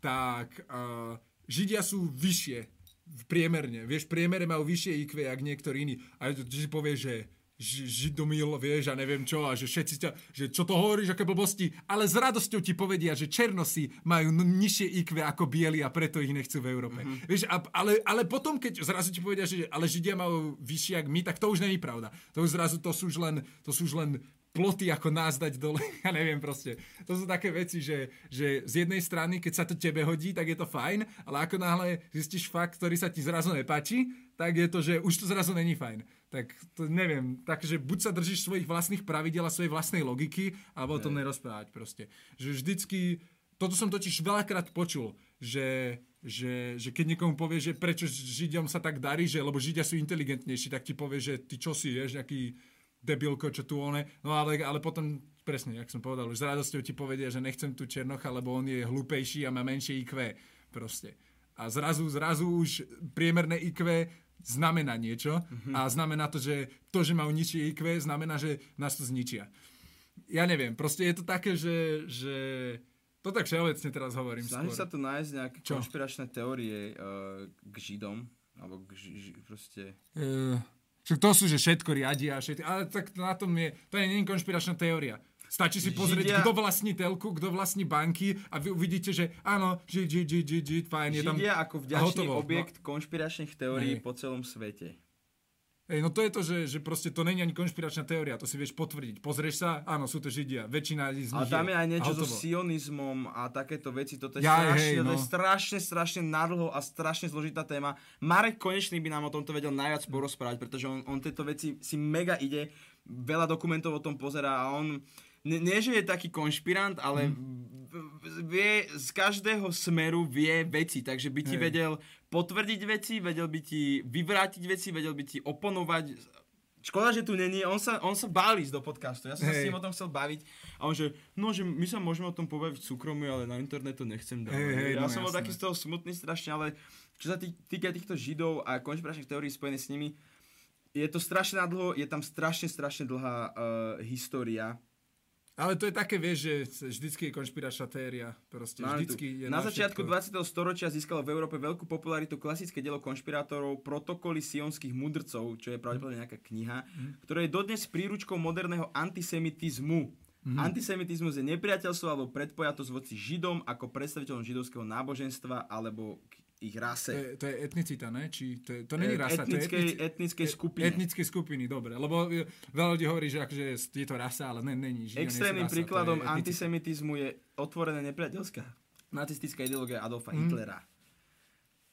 Tak uh, Židia sú vyššie v priemerne. Vieš, priemere majú vyššie IQ, jak niektorí iní. A ty si povieš, že ži, židomil, vieš, a neviem čo, a že všetci ťa, že čo to hovoríš, aké blbosti, ale s radosťou ti povedia, že černosy majú nižšie IQ ako bieli a preto ich nechcú v Európe. Mm-hmm. Vieš, a, ale, ale potom, keď zrazu ti povedia, že ale Židia majú vyššie ako my, tak to už není pravda. To už zrazu, to sú už len, to sú už len ploty, ako nás dať dole. [LAUGHS] Ja neviem proste. To sú také veci, že, že z jednej strany, keď sa to tebe hodí, tak je to fajn, ale ako náhle zistíš fakt, ktorý sa ti zrazu nepáči, tak je to, že už to zrazu není fajn. Tak to neviem, takže buď sa držíš svojich vlastných pravidel a svojej vlastnej logiky, alebo o tom nerozprávať proste. Že vždycky, toto som totiž veľakrát počul, že, že, že keď niekomu povie, že prečo Židiom sa tak darí, že lebo Židia sú inteligentnejší, tak ti povie, že ty čo si, vieš, nejaký debilko, čo tu one. No ale, ale potom, presne, jak som povedal, už s radosťou ti povedia, že nechcem tu Černocha, lebo on je hlúpejší a má menšie IQ. Proste. A zrazu, zrazu už priemerné IQ znamená niečo mm-hmm. a znamená to, že to, že majú nižšie IQ, znamená, že nás to zničia. Ja neviem, proste je to také, že, že to tak všeobecne teraz hovorím Snaží skôr. sa tu nájsť nejaké Čo? konšpiračné teórie uh, k Židom, alebo k ži, proste... Uh, však to sú, že všetko riadia, všetko, ale tak na tom je, to je nie je konšpiračná teória. Stačí si pozrieť, Židia- kto vlastní telku, kto vlastní banky a vy uvidíte, že áno, žid, žid, žid, žid, žid, fajn, je tam... Židia ako vďačný hotovo. objekt konšpiračných teórií Hej. po celom svete. Ej, no to je to, že, že proste to není ani konšpiračná teória, to si vieš potvrdiť. Pozrieš sa, áno, sú to Židia, väčšina z nich Ale tam je aj niečo so sionizmom a takéto veci. Toto je, Jaj, strašne, hej, to je no. strašne, strašne nadlho a strašne zložitá téma. Marek Konečný by nám o tomto vedel najviac porozprávať, pretože on, on tieto veci si mega ide, veľa dokumentov o tom pozerá a on nie, nie že je taký konšpirant, ale v- vie z každého smeru vie veci, takže by ti Hej. vedel potvrdiť veci, vedel by ti vyvrátiť veci, vedel by ti oponovať. Škoda, že tu není, on sa, on sa bál ísť do podcastu, ja som sa s Hej. ním o tom chcel baviť a on že, no že my sa môžeme o tom povedať v súkromí, ale na internet to nechcem dávať. Hej, hej, ja no som bol jasné. taký z toho smutný strašne, ale čo sa tý, týka týchto židov a konšpiračných teórií spojených s nimi, je to strašne dlho, je tam strašne, strašne dlhá uh, história. Ale to je také, vieš, že vždycky je konšpiračná teória. Proste Máme tu- vždycky je Na začiatku všetko. 20. storočia získalo v Európe veľkú popularitu klasické dielo konšpirátorov Protokoly sionských mudrcov, čo je pravdepodobne nejaká kniha, Mhm. ktoré je dodnes príručkou moderného antisemitizmu. Mhm. Antisemitizmus je nepriateľstvo alebo predpojatosť voči Židom ako predstaviteľom židovského náboženstva alebo ich To rase. je, to je etnicita, ne? Či to, je, to není E, rasa, to je etnickej, etnici- etnickej e- skupine. Etnické skupiny, dobre. Lebo e, veľa ľudí hovorí, že akože je to rasa, ale ne, není. Židia Extrémnym rasa, to je príkladom antisemitizmu je otvorené nepriateľská nacistická ideológia Adolfa Mhm. Hitlera.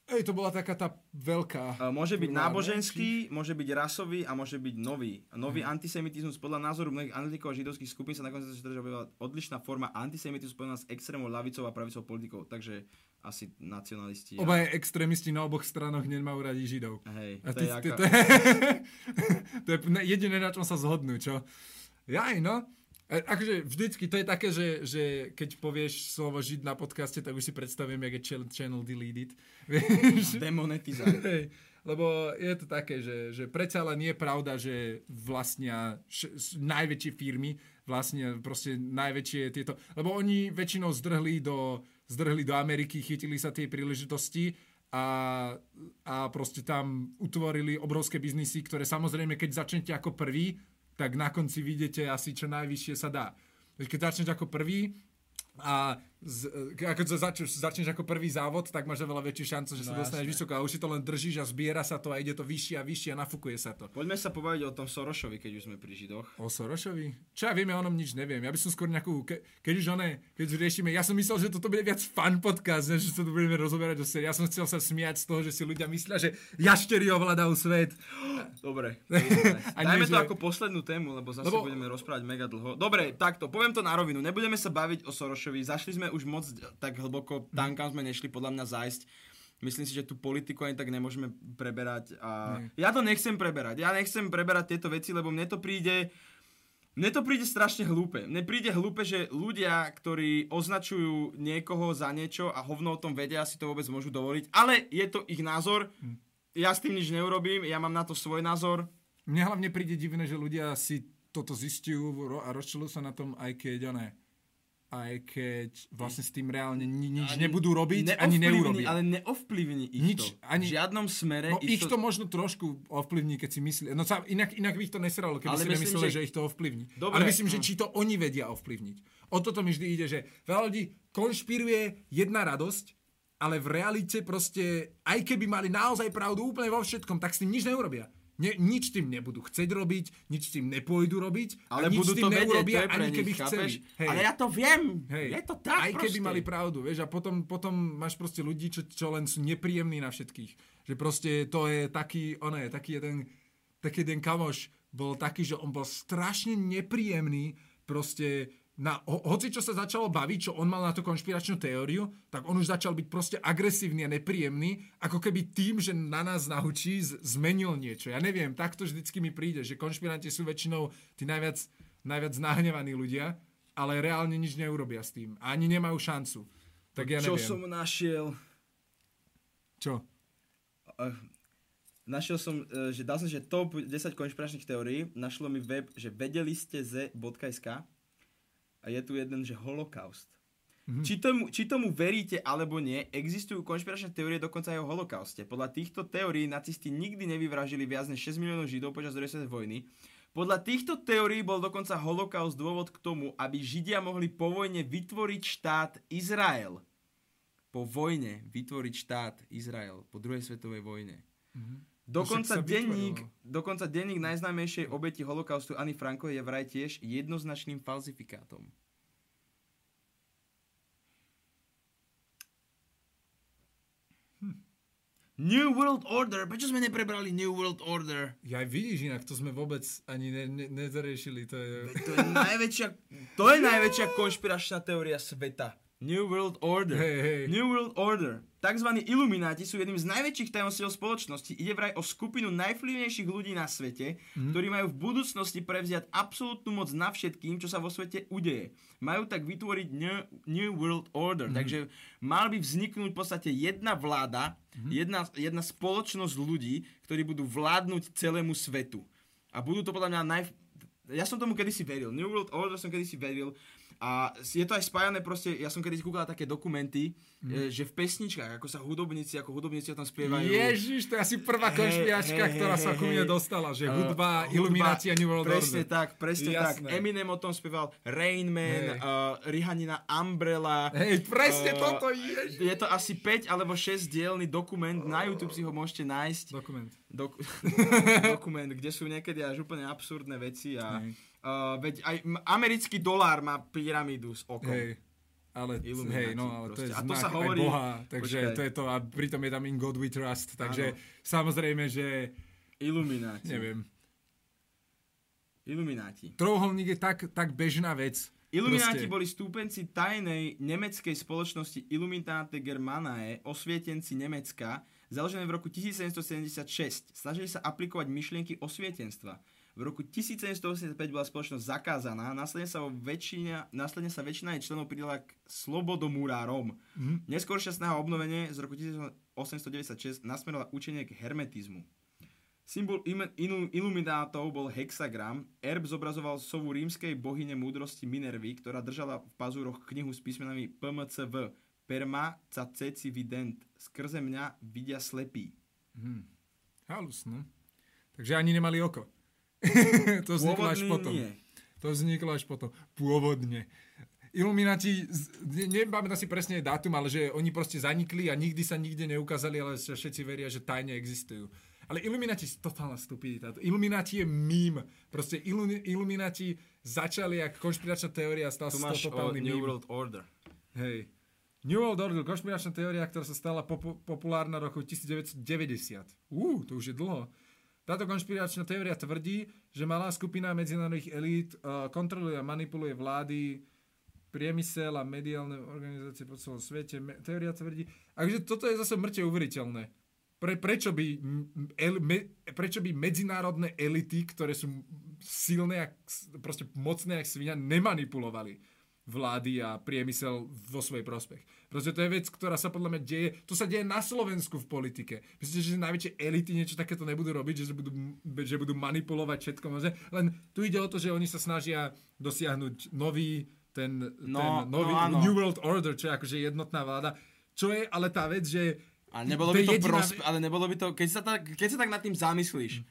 Ej, to bola taká tá veľká... E, Môže byť kurva, ne? náboženský, môže byť rasový a môže byť nový. Nový antisemitizmus podľa názoru mnohých analytikov a židovských skupín sa nakoniec objavila odlišná forma antisemitizmu spojená s extrémnou ľavicou a pravicou politikou. Takže asi nacionalisti. a- Obaja extrémisti na oboch stranoch nemajú radi Židov. Hej, A to ty, je ty, ako... [LAUGHS] to, je, to je na- jediné, na čom sa zhodnú, čo? Jaj, no. E, Akože vždycky to je také, že, že keď povieš slovo žid na podcaste, tak už si predstavím, jak je channel, channel deleted. [LAUGHS] Demonetizácia. Lebo je to také, že, že predsa len je pravda, že vlastnia š, najväčšie firmy, vlastne proste najväčšie tieto, lebo oni väčšinou zdrhli do, zdrhli do Ameriky, chytili sa tie príležitosti a, a proste tam utvorili obrovské biznisy, ktoré samozrejme, keď začnete ako prvý, tak na konci vidíte asi čo najvyššie sa dá. Keď začneš ako prvý, a z, ako to začneš, začneš ako prvý závod, tak máš oveľa väčšiu šancu, že sa No, dostaneš jasné. vysoko a už si to len držíš a zbiera sa to a ide to vyššie a vyššie a nafúkuje sa to. Poďme sa pobaviť o tom Sorošovi, keď už sme pri Židoch. O Sorošovi? Čo ja viem, ja o ňom nič neviem. Ja by som skôr nejakú, ke, keď už one, keď už riešime, ja som myslel, že toto bude viac fun podcast, než že sa tu budeme rozoberať o. Ja som chcel sa smiať z toho, že si ľudia myslia, že jaštery ovládajú svet. Dobre. [LAUGHS] A Dajme to ako poslednú tému, lebo zase Lebo- budeme rozprávať mega dlho. Dobre, takto, poviem to na rovinu. Nebudeme sa baviť o Sorošovi. Zašli sme už moc tak hlboko, tam kam sme nešli podľa mňa zájsť. Myslím si, že tú politiku ani tak nemôžeme preberať. A ja to nechcem preberať. Ja nechcem preberať tieto veci, lebo mne to príde... Mne to príde strašne hlúpe. Mne príde hlúpe, že ľudia, ktorí označujú niekoho za niečo a hovno o tom vedia, si to vôbec môžu dovoliť. Ale je to ich názor. Ja s tým nič neurobím, ja mám na to svoj názor. Mne hlavne príde divné, že ľudia si toto zistujú a rozčilujú sa na tom, aj keď oné. Aj keď vlastne s tým reálne ni- nič Ani nebudú robiť, ani neurobia. Ale neovplyvní ich Nič, to. ani- V žiadnom smere No ich ich to možno trošku ovplyvní, keď si myslí. No sa, inak, inak by ich to neseralo, keby Ale si myslím, nemysleli, že... že- ich to ovplyvní. Dobre, Ale myslím, že no. či to oni vedia ovplyvniť. O toto mi vždy ide, že veľa ľudí konšpiruje jedna radosť, ale v realite proste, aj keby mali naozaj pravdu úplne vo všetkom, tak s tým nič neurobia. Ne, nič tým nebudú chcieť robiť, nič tým nepôjdu robiť Ale nič budú tým to vedieť, neurobia, pre ani nich, keby chápeš? chceli. Hej. Ale ja to viem. Hej. Je to tak Aj keby proste. mali pravdu, vieš, a potom, potom máš proste ľudí, čo, čo len sú nepríjemní na všetkých. Že proste to je taký, ono je, taký jeden, taký jeden kamoš bol taký, že on bol strašne nepríjemný, proste na, ho, hoci čo sa začalo baviť, čo on mal na tú konšpiračnú teóriu, tak on už začal byť proste agresívny a nepríjemný, ako keby tým, že na nás naučí, zmenil niečo. Ja neviem, takto vždycky mi príde, že konšpiranti sú väčšinou tí najviac, najviac nahnevaní ľudia, ale reálne nič neurobia s tým. A ani nemajú šancu. Tak ja Čo neviem. som našiel? Čo? Eh, Našiel som, eh, že dal som, že top 10 konšpiračných teórií. Našlo mi web, že vedeli ste z.sk a je tu jeden, že holokaust. Mm-hmm. Či, tomu, či tomu veríte alebo nie, existujú konšpiračné teórie dokonca aj o holokauste. Podľa týchto teórií nacisti nikdy nevyvražili viac než 6 miliónov židov počas druhej svetovej vojny. Podľa týchto teórií bol dokonca holokaust dôvod k tomu, aby židia mohli po vojne vytvoriť štát Izrael. Po vojne vytvoriť štát Izrael, po druhej svetovej vojne. Dokonca denník, dokonca denník najznámejšej obeti holokaustu Anny Franko je vraj tiež jednoznačným falzifikátom. New World Order, prečo sme neprebrali New World Order? Ja vidíš inak, to sme vôbec ani ne, ne, nezariešili. To je... To je najväčšia, to je najväčšia konšpiračná teória sveta. New World Order. Hej, hej. New World Order. Takzvaní ilumináti sú jedným z najväčších tajomstiev spoločnosti. Ide vraj o skupinu najvplyvnejších ľudí na svete, mm. ktorí majú v budúcnosti prevziať absolútnu moc na všetkým, čo sa vo svete udeje. Majú tak vytvoriť New, New World Order. Mm. Takže mal by vzniknúť v podstate jedna vláda, mm. jedna, jedna spoločnosť ľudí, ktorí budú vládnuť celému svetu. A budú to podľa mňa naj... Ja som tomu kedysi veril. New World Order som kedysi veril. A je to aj spájané proste, ja som kedysi kúkal také dokumenty, mm. že v pesničkách, ako sa hudobníci, ako hudobníci o tom spievajú. Ježiš, to je asi prvá konšpiračka, hej, ktorá hej, sa ku mne dostala, že Uh, hudba, hudba, Illuminati a New World Presne Order. tak, presne Jasné. tak. Eminem o tom spieval, Rain Man, Hej. uh, Rihanina Umbrella. Hej, presne Uh, toto je. Je to asi 5 alebo 6 dielný dokument, na YouTube si ho môžete nájsť. Dokument. Dok- [LAUGHS] [LAUGHS] dokument, kde sú niekedy až úplne absurdné veci a Hej. Uh, veď aj americký dolár má pyramídu s okom. Hej. Ale, hej, no, ale to je. A to sa hovorí- aj Boha, takže Počkaj. to je to, a pritom je tam in God we trust, takže Áno. samozrejme, že, Ilumináti. neviem, Ilumináti. trojuholník je tak, tak bežná vec. Ilumináti Proste. boli stúpenci tajnej nemeckej spoločnosti Illuminate Germanae, osvietenci Nemecka, založené v roku 1776. Snažili sa aplikovať myšlienky osvietenstva. V roku 1785 bola spoločnosť zakázaná, následne sa, väčšina, následne sa väčšina jej členov pridala k slobodomurárom. Mm-hmm. Neskôršia snaha o obnovenie z roku 1896 nasmerovala učenie k hermetizmu. Symbol im- iluminátov bol hexagram. Erb zobrazoval sovu rímskej bohyne múdrosti Minervy, ktorá držala v pazúroch knihu s písmenami PMCV. Perma caceci vident. Skrze mňa vidia slepí. Halus, no. Takže ani nemali oko. [LAUGHS] to vzniklo až potom. nie. To vzniklo až potom. Pôvodne. Iluminati, nepamätám si presne dátum, ale že oni proste zanikli a nikdy sa nikde neukázali, ale všetci veria, že tajne existujú. Ale Illuminati je totálna stupidita. Illuminati je mím. Proste Illu- Illuminati začali ako konšpiračná teória a stal sa to totálny New mím. World Order. Hej. New World Order, konšpiračná teória, ktorá sa stala popu- populárna roku 1990. Ú, to už je dlho. Táto konšpiračná teória tvrdí, že malá skupina medzinárodných elít uh, kontroluje a manipuluje vlády, priemysel a mediálne organizácie po celom svete. Teória tvrdí... Takže toto je zase mŕte uveriteľné. Pre, prečo, by, el, me, prečo by medzinárodné elity, ktoré sú silné, jak, proste mocné jak svinia, nemanipulovali vlády a priemysel vo svoj prospech. Proste to je vec, ktorá sa podľa mňa deje, to sa deje na Slovensku v politike. Myslíte, že najväčšie elity niečo takéto nebudú robiť, že budú, že budú manipulovať všetko možné? Len tu ide o to, že oni sa snažia dosiahnuť nový ten, No, ten nový no áno. New World Order, čo je akože jednotná vláda. Čo je ale tá vec, že Ale nebolo To by je to jediná prospe- ale nebolo by to, keď sa, tak, keď sa tak nad tým zamyslíš,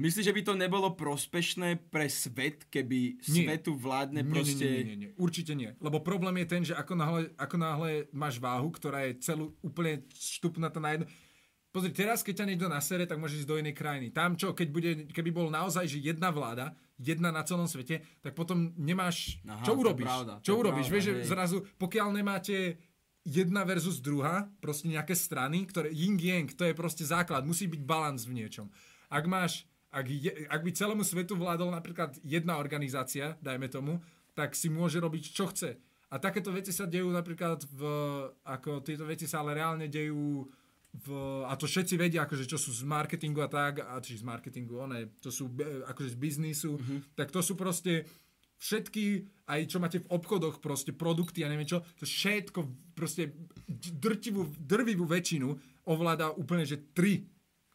myslíš, že by to nebolo prospešné pre svet, keby Nie. svetu vládne Nie, proste... Nie, nie, nie, nie, určite nie. Lebo problém je ten, že ako náhle, ako náhle máš váhu, ktorá je celú úplne štupnatá na jedno... Pozri, teraz keď ťa niekto nasere, tak môžeš ísť do inej krajiny. Tam čo, keď bude, keby bol naozaj, že jedna vláda, jedna na celom svete, tak potom nemáš... Aha, čo urobíš? pravda, čo urobíš? pravda, Vieš, že zrazu, pokiaľ nemáte jedna versus druhá, proste nejaké strany, ktoré yin yang, to je proste základ, musí byť balans v niečom. Ak máš, ak, je, ak by celému svetu vládol napríklad jedna organizácia, dajme tomu, tak si môže robiť čo chce. A takéto veci sa dejú napríklad v, ako tieto veci sa ale reálne dejú v, a to všetci vedia, akože čo sú z marketingu a tak, a či z marketingu, one, to sú akože z biznisu, mm-hmm. tak to sú proste všetky, aj čo máte v obchodoch, proste produkty a neviem čo, to všetko, proste drtivú, drvivú väčšinu ovláda úplne, že tri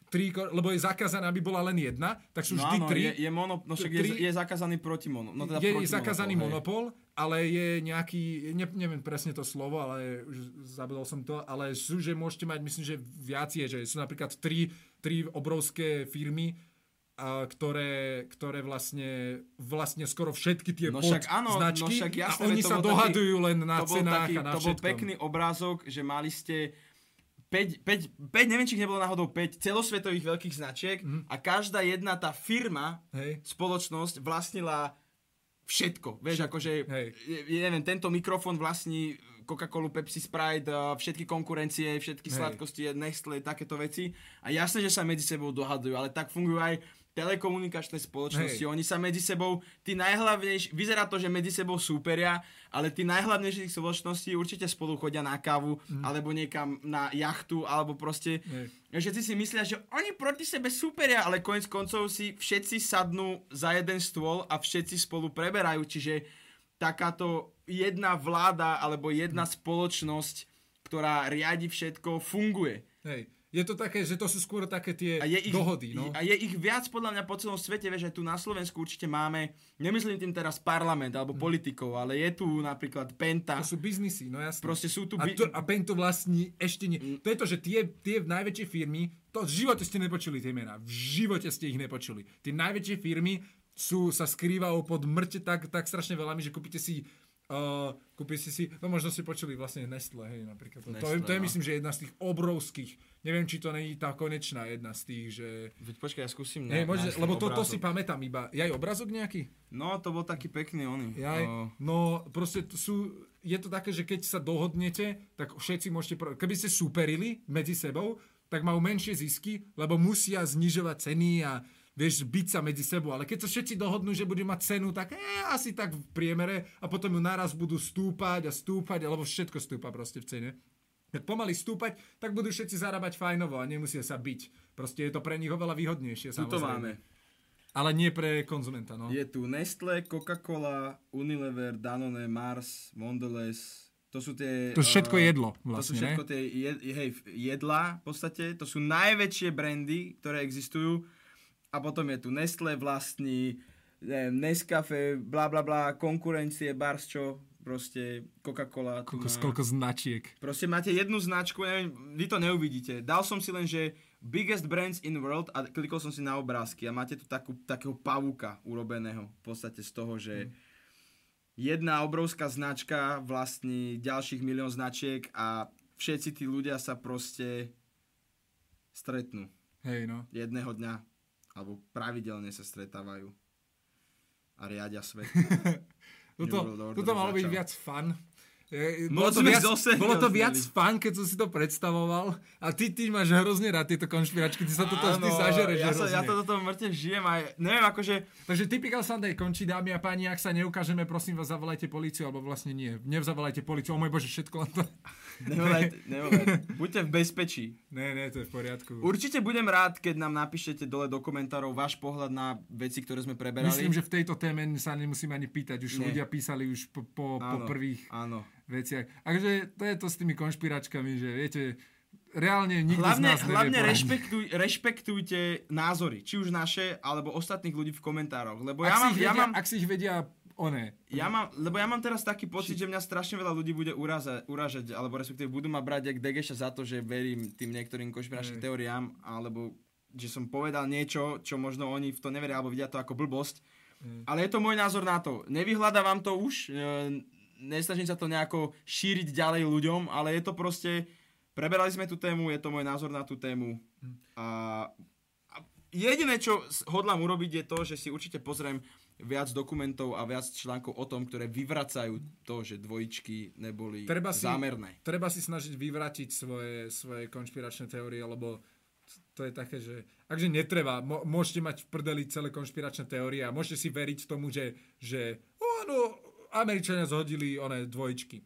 tri, lebo je zakázané, aby bola len jedna, tak sú No vždy áno, tri. je, je, mono, no však je, tri- je zakázaný proti mono. No teda je proti zakázaný monopol, ale je nejaký, ne, neviem presne to slovo, ale už zabudol som to, ale sú, že môžete mať, myslím, že viac je, že sú napríklad tri, tri obrovské firmy, a ktoré, ktoré vlastne, vlastne skoro všetky tie No však áno, no značky však jasné, a oni sa bol taký- dohadujú len na to bol cenách taký, a na To bol všetkom. pekný obrázok, že mali ste 5, 5, 5 neviem, či ich nebolo náhodou 5 celosvetových veľkých značiek Mhm. a každá jedna tá firma, Hej. spoločnosť vlastnila všetko. Vieš, akože, Hej. neviem, tento mikrofón vlastní Coca-Colu, Pepsi, Sprite, všetky konkurencie, všetky Hej. sladkosti, Nestle, takéto veci. A jasné, že sa medzi sebou dohadujú, ale tak fungujú aj telekomunikačné spoločnosti. Hej. Oni sa medzi sebou, tí najhlavnejší, vyzerá to, že medzi sebou súperia, ale tí najhlavnejších spoločností určite spolu chodia na kávu, alebo niekam na jachtu, alebo proste... Hej. Všetci si myslia, že oni proti sebe súperia, ale konec koncov si všetci sadnú za jeden stôl a všetci spolu preberajú, čiže takáto jedna vláda alebo jedna spoločnosť, ktorá riadi všetko, funguje. Hej. Je to také, že to sú skôr také tie A je, ich, dohody. No? a je ich viac podľa mňa po celom svete, vieš, aj tu na Slovensku určite máme, nemyslím tým teraz parlament alebo politikov, ale je tu napríklad Penta, To sú biznisy, no jasné. proste sú tu... A, bi- to, a Pen to vlastní ešte nie. To je to, že tie, tie najväčšie firmy, to v živote ste nepočuli tie mená. V živote ste ich nepočuli. Tie najväčšie firmy sú, sa skrývajú pod mŕte tak, tak strašne veľami, že kúpite si Uh, kúpite si, no možno si počuli vlastne Nestle, hej, napríklad. To, to, je, Nestle, to je no. myslím, že jedna z tých obrovských, neviem, či to není tá konečná jedna z tých, že... Veď počkaj, ja skúsim... Na- možno, lebo to, to si pamätám iba. Je aj obrazok nejaký? No, to bol taký pekný oný. Jaj, no proste sú, je to také, že keď sa dohodnete, tak všetci môžete, pro- keby ste superili medzi sebou, tak majú menšie zisky, lebo musia znižovať ceny a vieš, byť sa medzi sebou. Ale keď sa všetci dohodnú, že budú mať cenu, tak eh, asi tak v priemere a potom ju naraz budú stúpať a stúpať, alebo všetko stúpa proste v cene. Keď pomaly stúpať, tak budú všetci zarábať fajnovo a nemusia sa byť. Proste je to pre nich oveľa výhodnejšie. Tu to máme. Ale nie pre konzumenta, no. Je tu Nestle, Coca-Cola, Unilever, Danone, Mars, Mondelez. To sú tie... To všetko eh, jedlo To sú vlastne, všetko ne? tie jed, hej, jedlá v podstate. To sú najväčšie brandy, ktoré existujú. A potom je tu Nestle vlastní, neviem, Nescafe, bla bla bla, konkurencie, Bars čo, proste Coca-Cola. Koľko, má. koľko značiek. Proste máte jednu značku, neviem, vy to neuvidíte. Dal som si len, že biggest brands in world a klikol som si na obrázky a máte tu takú, takého pavúka urobeného v podstate z toho, že jedna obrovská značka vlastní ďalších milión značiek a všetci tí ľudia sa proste stretnú Hej, no. jedného dňa alebo pravidelne sa stretávajú a riadia svet. [LAUGHS] World Order tuto malo byť viac fun. Je, Moc bolo, to viac, bolo to viac fun, keď som si to predstavoval. A ty, ty máš hrozne rád tieto konšpiračky, ty sa toto vždy zažereš ja, sa, ja to toto mŕte žijem aj, neviem, akože Takže Typical Sunday končí, dámy a páni, ak sa neukážeme, prosím vás, zavolajte policiu, alebo vlastne nie. Nezavolajte policiu, o môj bože, všetko len to... Nevolajte, nevolajte. Buďte v bezpečí. ne, ne, to je v poriadku. Určite budem rád, keď nám napíšete dole do komentárov váš pohľad na veci, ktoré sme preberali. Myslím, že v tejto téme sa nemusíme ani pýtať, už Nie. ľudia písali už po, po, po Áno, prvých Áno. veciach. Takže to je to s tými konšpiračkami, že viete, reálne nikto z Hlavne, nás nevie hlavne poradiť. rešpektuj, rešpektujte názory, či už naše, alebo ostatných ľudí v komentároch. Lebo ak, ja mám, ich ja vedia, mám, ak si ich vedia one. Ja mám, lebo ja mám teraz taký pocit, že mňa strašne veľa ľudí bude uraza, uražať, alebo respektíve budú ma brať jak Degeša za to, že verím tým niektorým konšpiračným teóriám, alebo že som povedal niečo, čo možno oni v to neveria, alebo vidia to ako blbosť. Ale je to môj názor na to. Nevyhľadávam to už, e, nesnažím sa to nejako šíriť ďalej ľuďom, ale je to proste, preberali sme tú tému, je to môj názor na tú tému. A, a jediné, čo hodlám urobiť, je to, že si určite pozriem viac dokumentov a viac článkov o tom, ktoré vyvracajú to, že dvojičky neboli Treba si, zámerné. treba si snažiť vyvratiť svoje, svoje konšpiračné teórie, lebo to je také, že akže netreba, môžete mať v prdeli celé konšpiračné teórie a môžete si veriť tomu, že, že áno, Američania zhodili one dvojičky.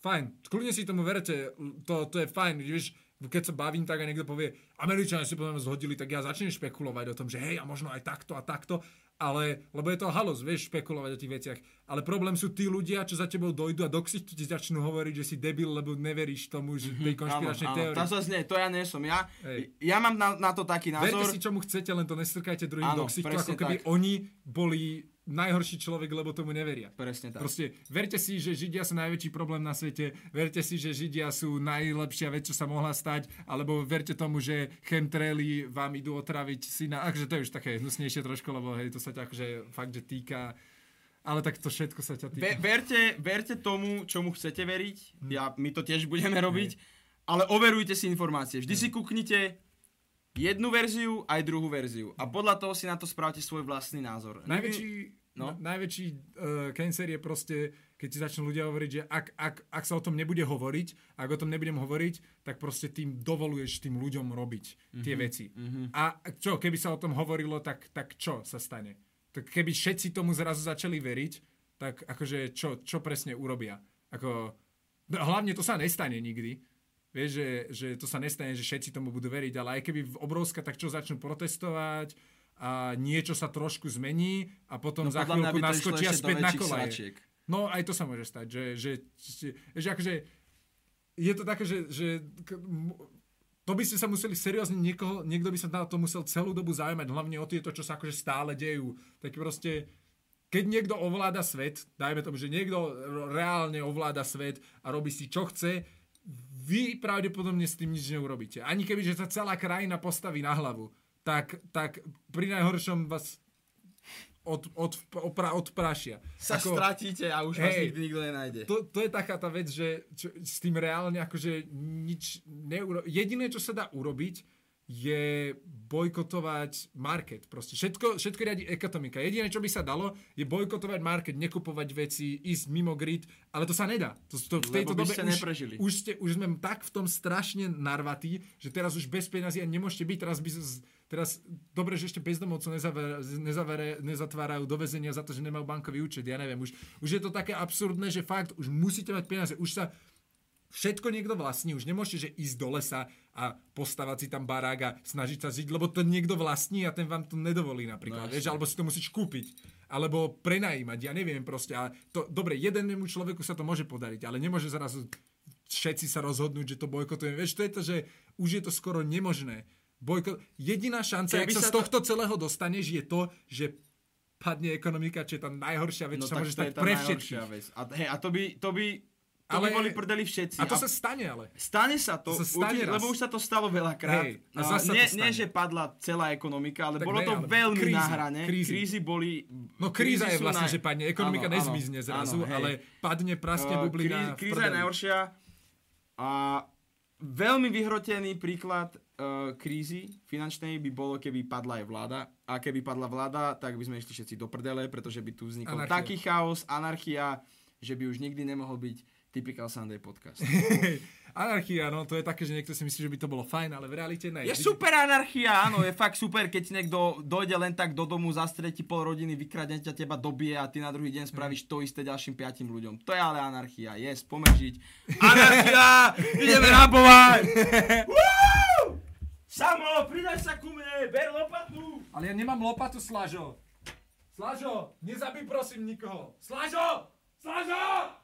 Fajn, kľudne si tomu verte, to, to je fajn, vieš, keď sa bavím tak a niekto povie, Američania si potom zhodili, tak ja začnem špekulovať o tom, že hej, a možno aj takto a takto, ale, lebo je to halus, vieš, špekulovať o tých veciach. Ale problém sú tí ľudia, čo za tebou dojdu a do ksichtu ti začnú hovoriť, že si debil, lebo neveríš tomu, že tej konšpiračnej teórii. áno, to to ja nie som. Ja, Hej. ja mám na, na to taký Verte názor. si, čomu chcete, len to nestrkajte druhým Áno, do ksichtu, presne ako keby tak. oni boli najhorší človek, lebo tomu neveria. Presne tak. Proste verte si, že Židia sú najväčší problém na svete, verte si, že Židia sú najlepšia vec, čo sa mohla stať, alebo verte tomu, že chemtraily vám idú otraviť syna, akože to je už také hnusnejšie trošku, lebo hej, to sa ťa akože fakt, že týka, ale tak to všetko sa ťa týka. Ve, verte, verte tomu, čomu chcete veriť. Hm. Ja, my to tiež budeme robiť. Ale overujte si informácie. Vždy si kúknite jednu verziu, aj druhú verziu. A podľa toho si na to spravte svoj vlastný názor. Najväčší, No. no? najväčší uh, cancer je proste, keď si začnú ľudia hovoriť, že ak, ak, ak sa o tom nebude hovoriť, ak o tom nebudem hovoriť, tak proste tým dovoluješ tým ľuďom robiť Mhm, tie veci. A čo, keby sa o tom hovorilo, tak, tak čo sa stane? Tak keby všetci tomu zrazu začali veriť, tak akože čo, čo presne urobia? Ako, no, hlavne to sa nestane nikdy. Vieš, že, že to sa nestane, že všetci tomu budú veriť, ale aj keby v obrovská, tak čo začnú protestovať a niečo sa trošku zmení a potom No za chvíľku naskočia späť na kolaje. No aj to sa môže stať, že, že, že, že akože je to také, že, že to by ste sa museli seriózne niekoho, niekto by sa na to musel celú dobu zaujímať, hlavne o tieto, čo sa akože stále dejú. Tak proste, keď niekto ovláda svet, dajme tomu, že niekto reálne ovláda svet a robí si čo chce, vy pravdepodobne s tým nič neurobíte. Ani keby, že sa celá krajina postaví na hlavu, tak, tak pri najhoršom vás od, od, opra, odprašia. Sa Ako- stratíte a už vás Hej. nikdy nikto nenájde. to, to je taká tá vec, že čo, s tým reálne akože nič neuro... Jediné, čo sa dá urobiť, je bojkotovať market. Proste všetko, všetko riadi ekonomika. Jediné, čo by sa dalo, je bojkotovať market, nekupovať veci, ísť mimo grid, ale to sa nedá. To, to, v tejto Lebo by dobe ste už, neprežili. už, ste, už sme tak v tom strašne narvatí, že teraz už bez peniazy nemôžete byť. Teraz, by, z- teraz dobre, že ešte bezdomovcov nezavere, nezavere, nezatvárajú do väzenia za to, že nemajú bankový účet. Ja neviem. Už, už je to také absurdné, že fakt už musíte mať peniaze. Už sa všetko niekto vlastní, už nemôžete že ísť do lesa a postavať si tam barák a snažiť sa žiť, lebo to niekto vlastní a ten vám to nedovolí napríklad, No, vieš, alebo si to musíš kúpiť, alebo prenajímať, ja neviem proste. A to, dobre, jednému človeku sa to môže podariť, ale nemôže zrazu všetci sa rozhodnúť, že to bojkotujeme. Vieš, to je to, že už je to skoro nemožné. Bojko... Jediná šanca, Keby ak sa, sa z to- tohto celého dostaneš, je to, že padne ekonomika, čo je tá najhoršia vec, čo môže No to je stať pre všetkých. Vec. A, hej, a to by, to by, to Ale- by boli prdeli všetci. A to sa stane ale. Stane sa to, To sa stane určite, raz. lebo už sa to stalo veľakrát. Hej, a A zasa to nie, stane. nie, že padla celá ekonomika, ale Tak bolo ne, to ale veľmi krízy, na hrane. krízy. Krízy boli... No kríza je vlastne, naj- že padne. Ekonomika Áno, áno, nezmizne zrazu, áno, ale padne, praskne Uh, bublina krí- v Kríza je najhoršia. A veľmi vyhrotený príklad krízy finančnej by bolo, keby padla aj vláda. A keby padla vláda, tak by sme išli všetci do prdele, pretože by tu vznikol Anarchia. taký chaos, anarchia, že by už nikdy nemohol byť Typical Sunday podcast. [LAUGHS] Anarchia, no to je také, že niekto si myslí, že by to bolo fajn, ale v realite ne. Je super anarchia, áno, je fakt super, keď niekto dojde len tak do domu, zastretí pol rodiny, vykradne ťa, teba dobije a ty na druhý deň spravíš to isté ďalším piatim ľuďom. To je ale anarchia, je, spomežiť. [LAUGHS] Anarchia! Ideme rabovať! [LAUGHS] Samo, pridaj sa ku mne, ber lopatu! Ale ja nemám lopatu, Slažo. Slažo, nezabij prosím nikoho. Slažo! Slažo!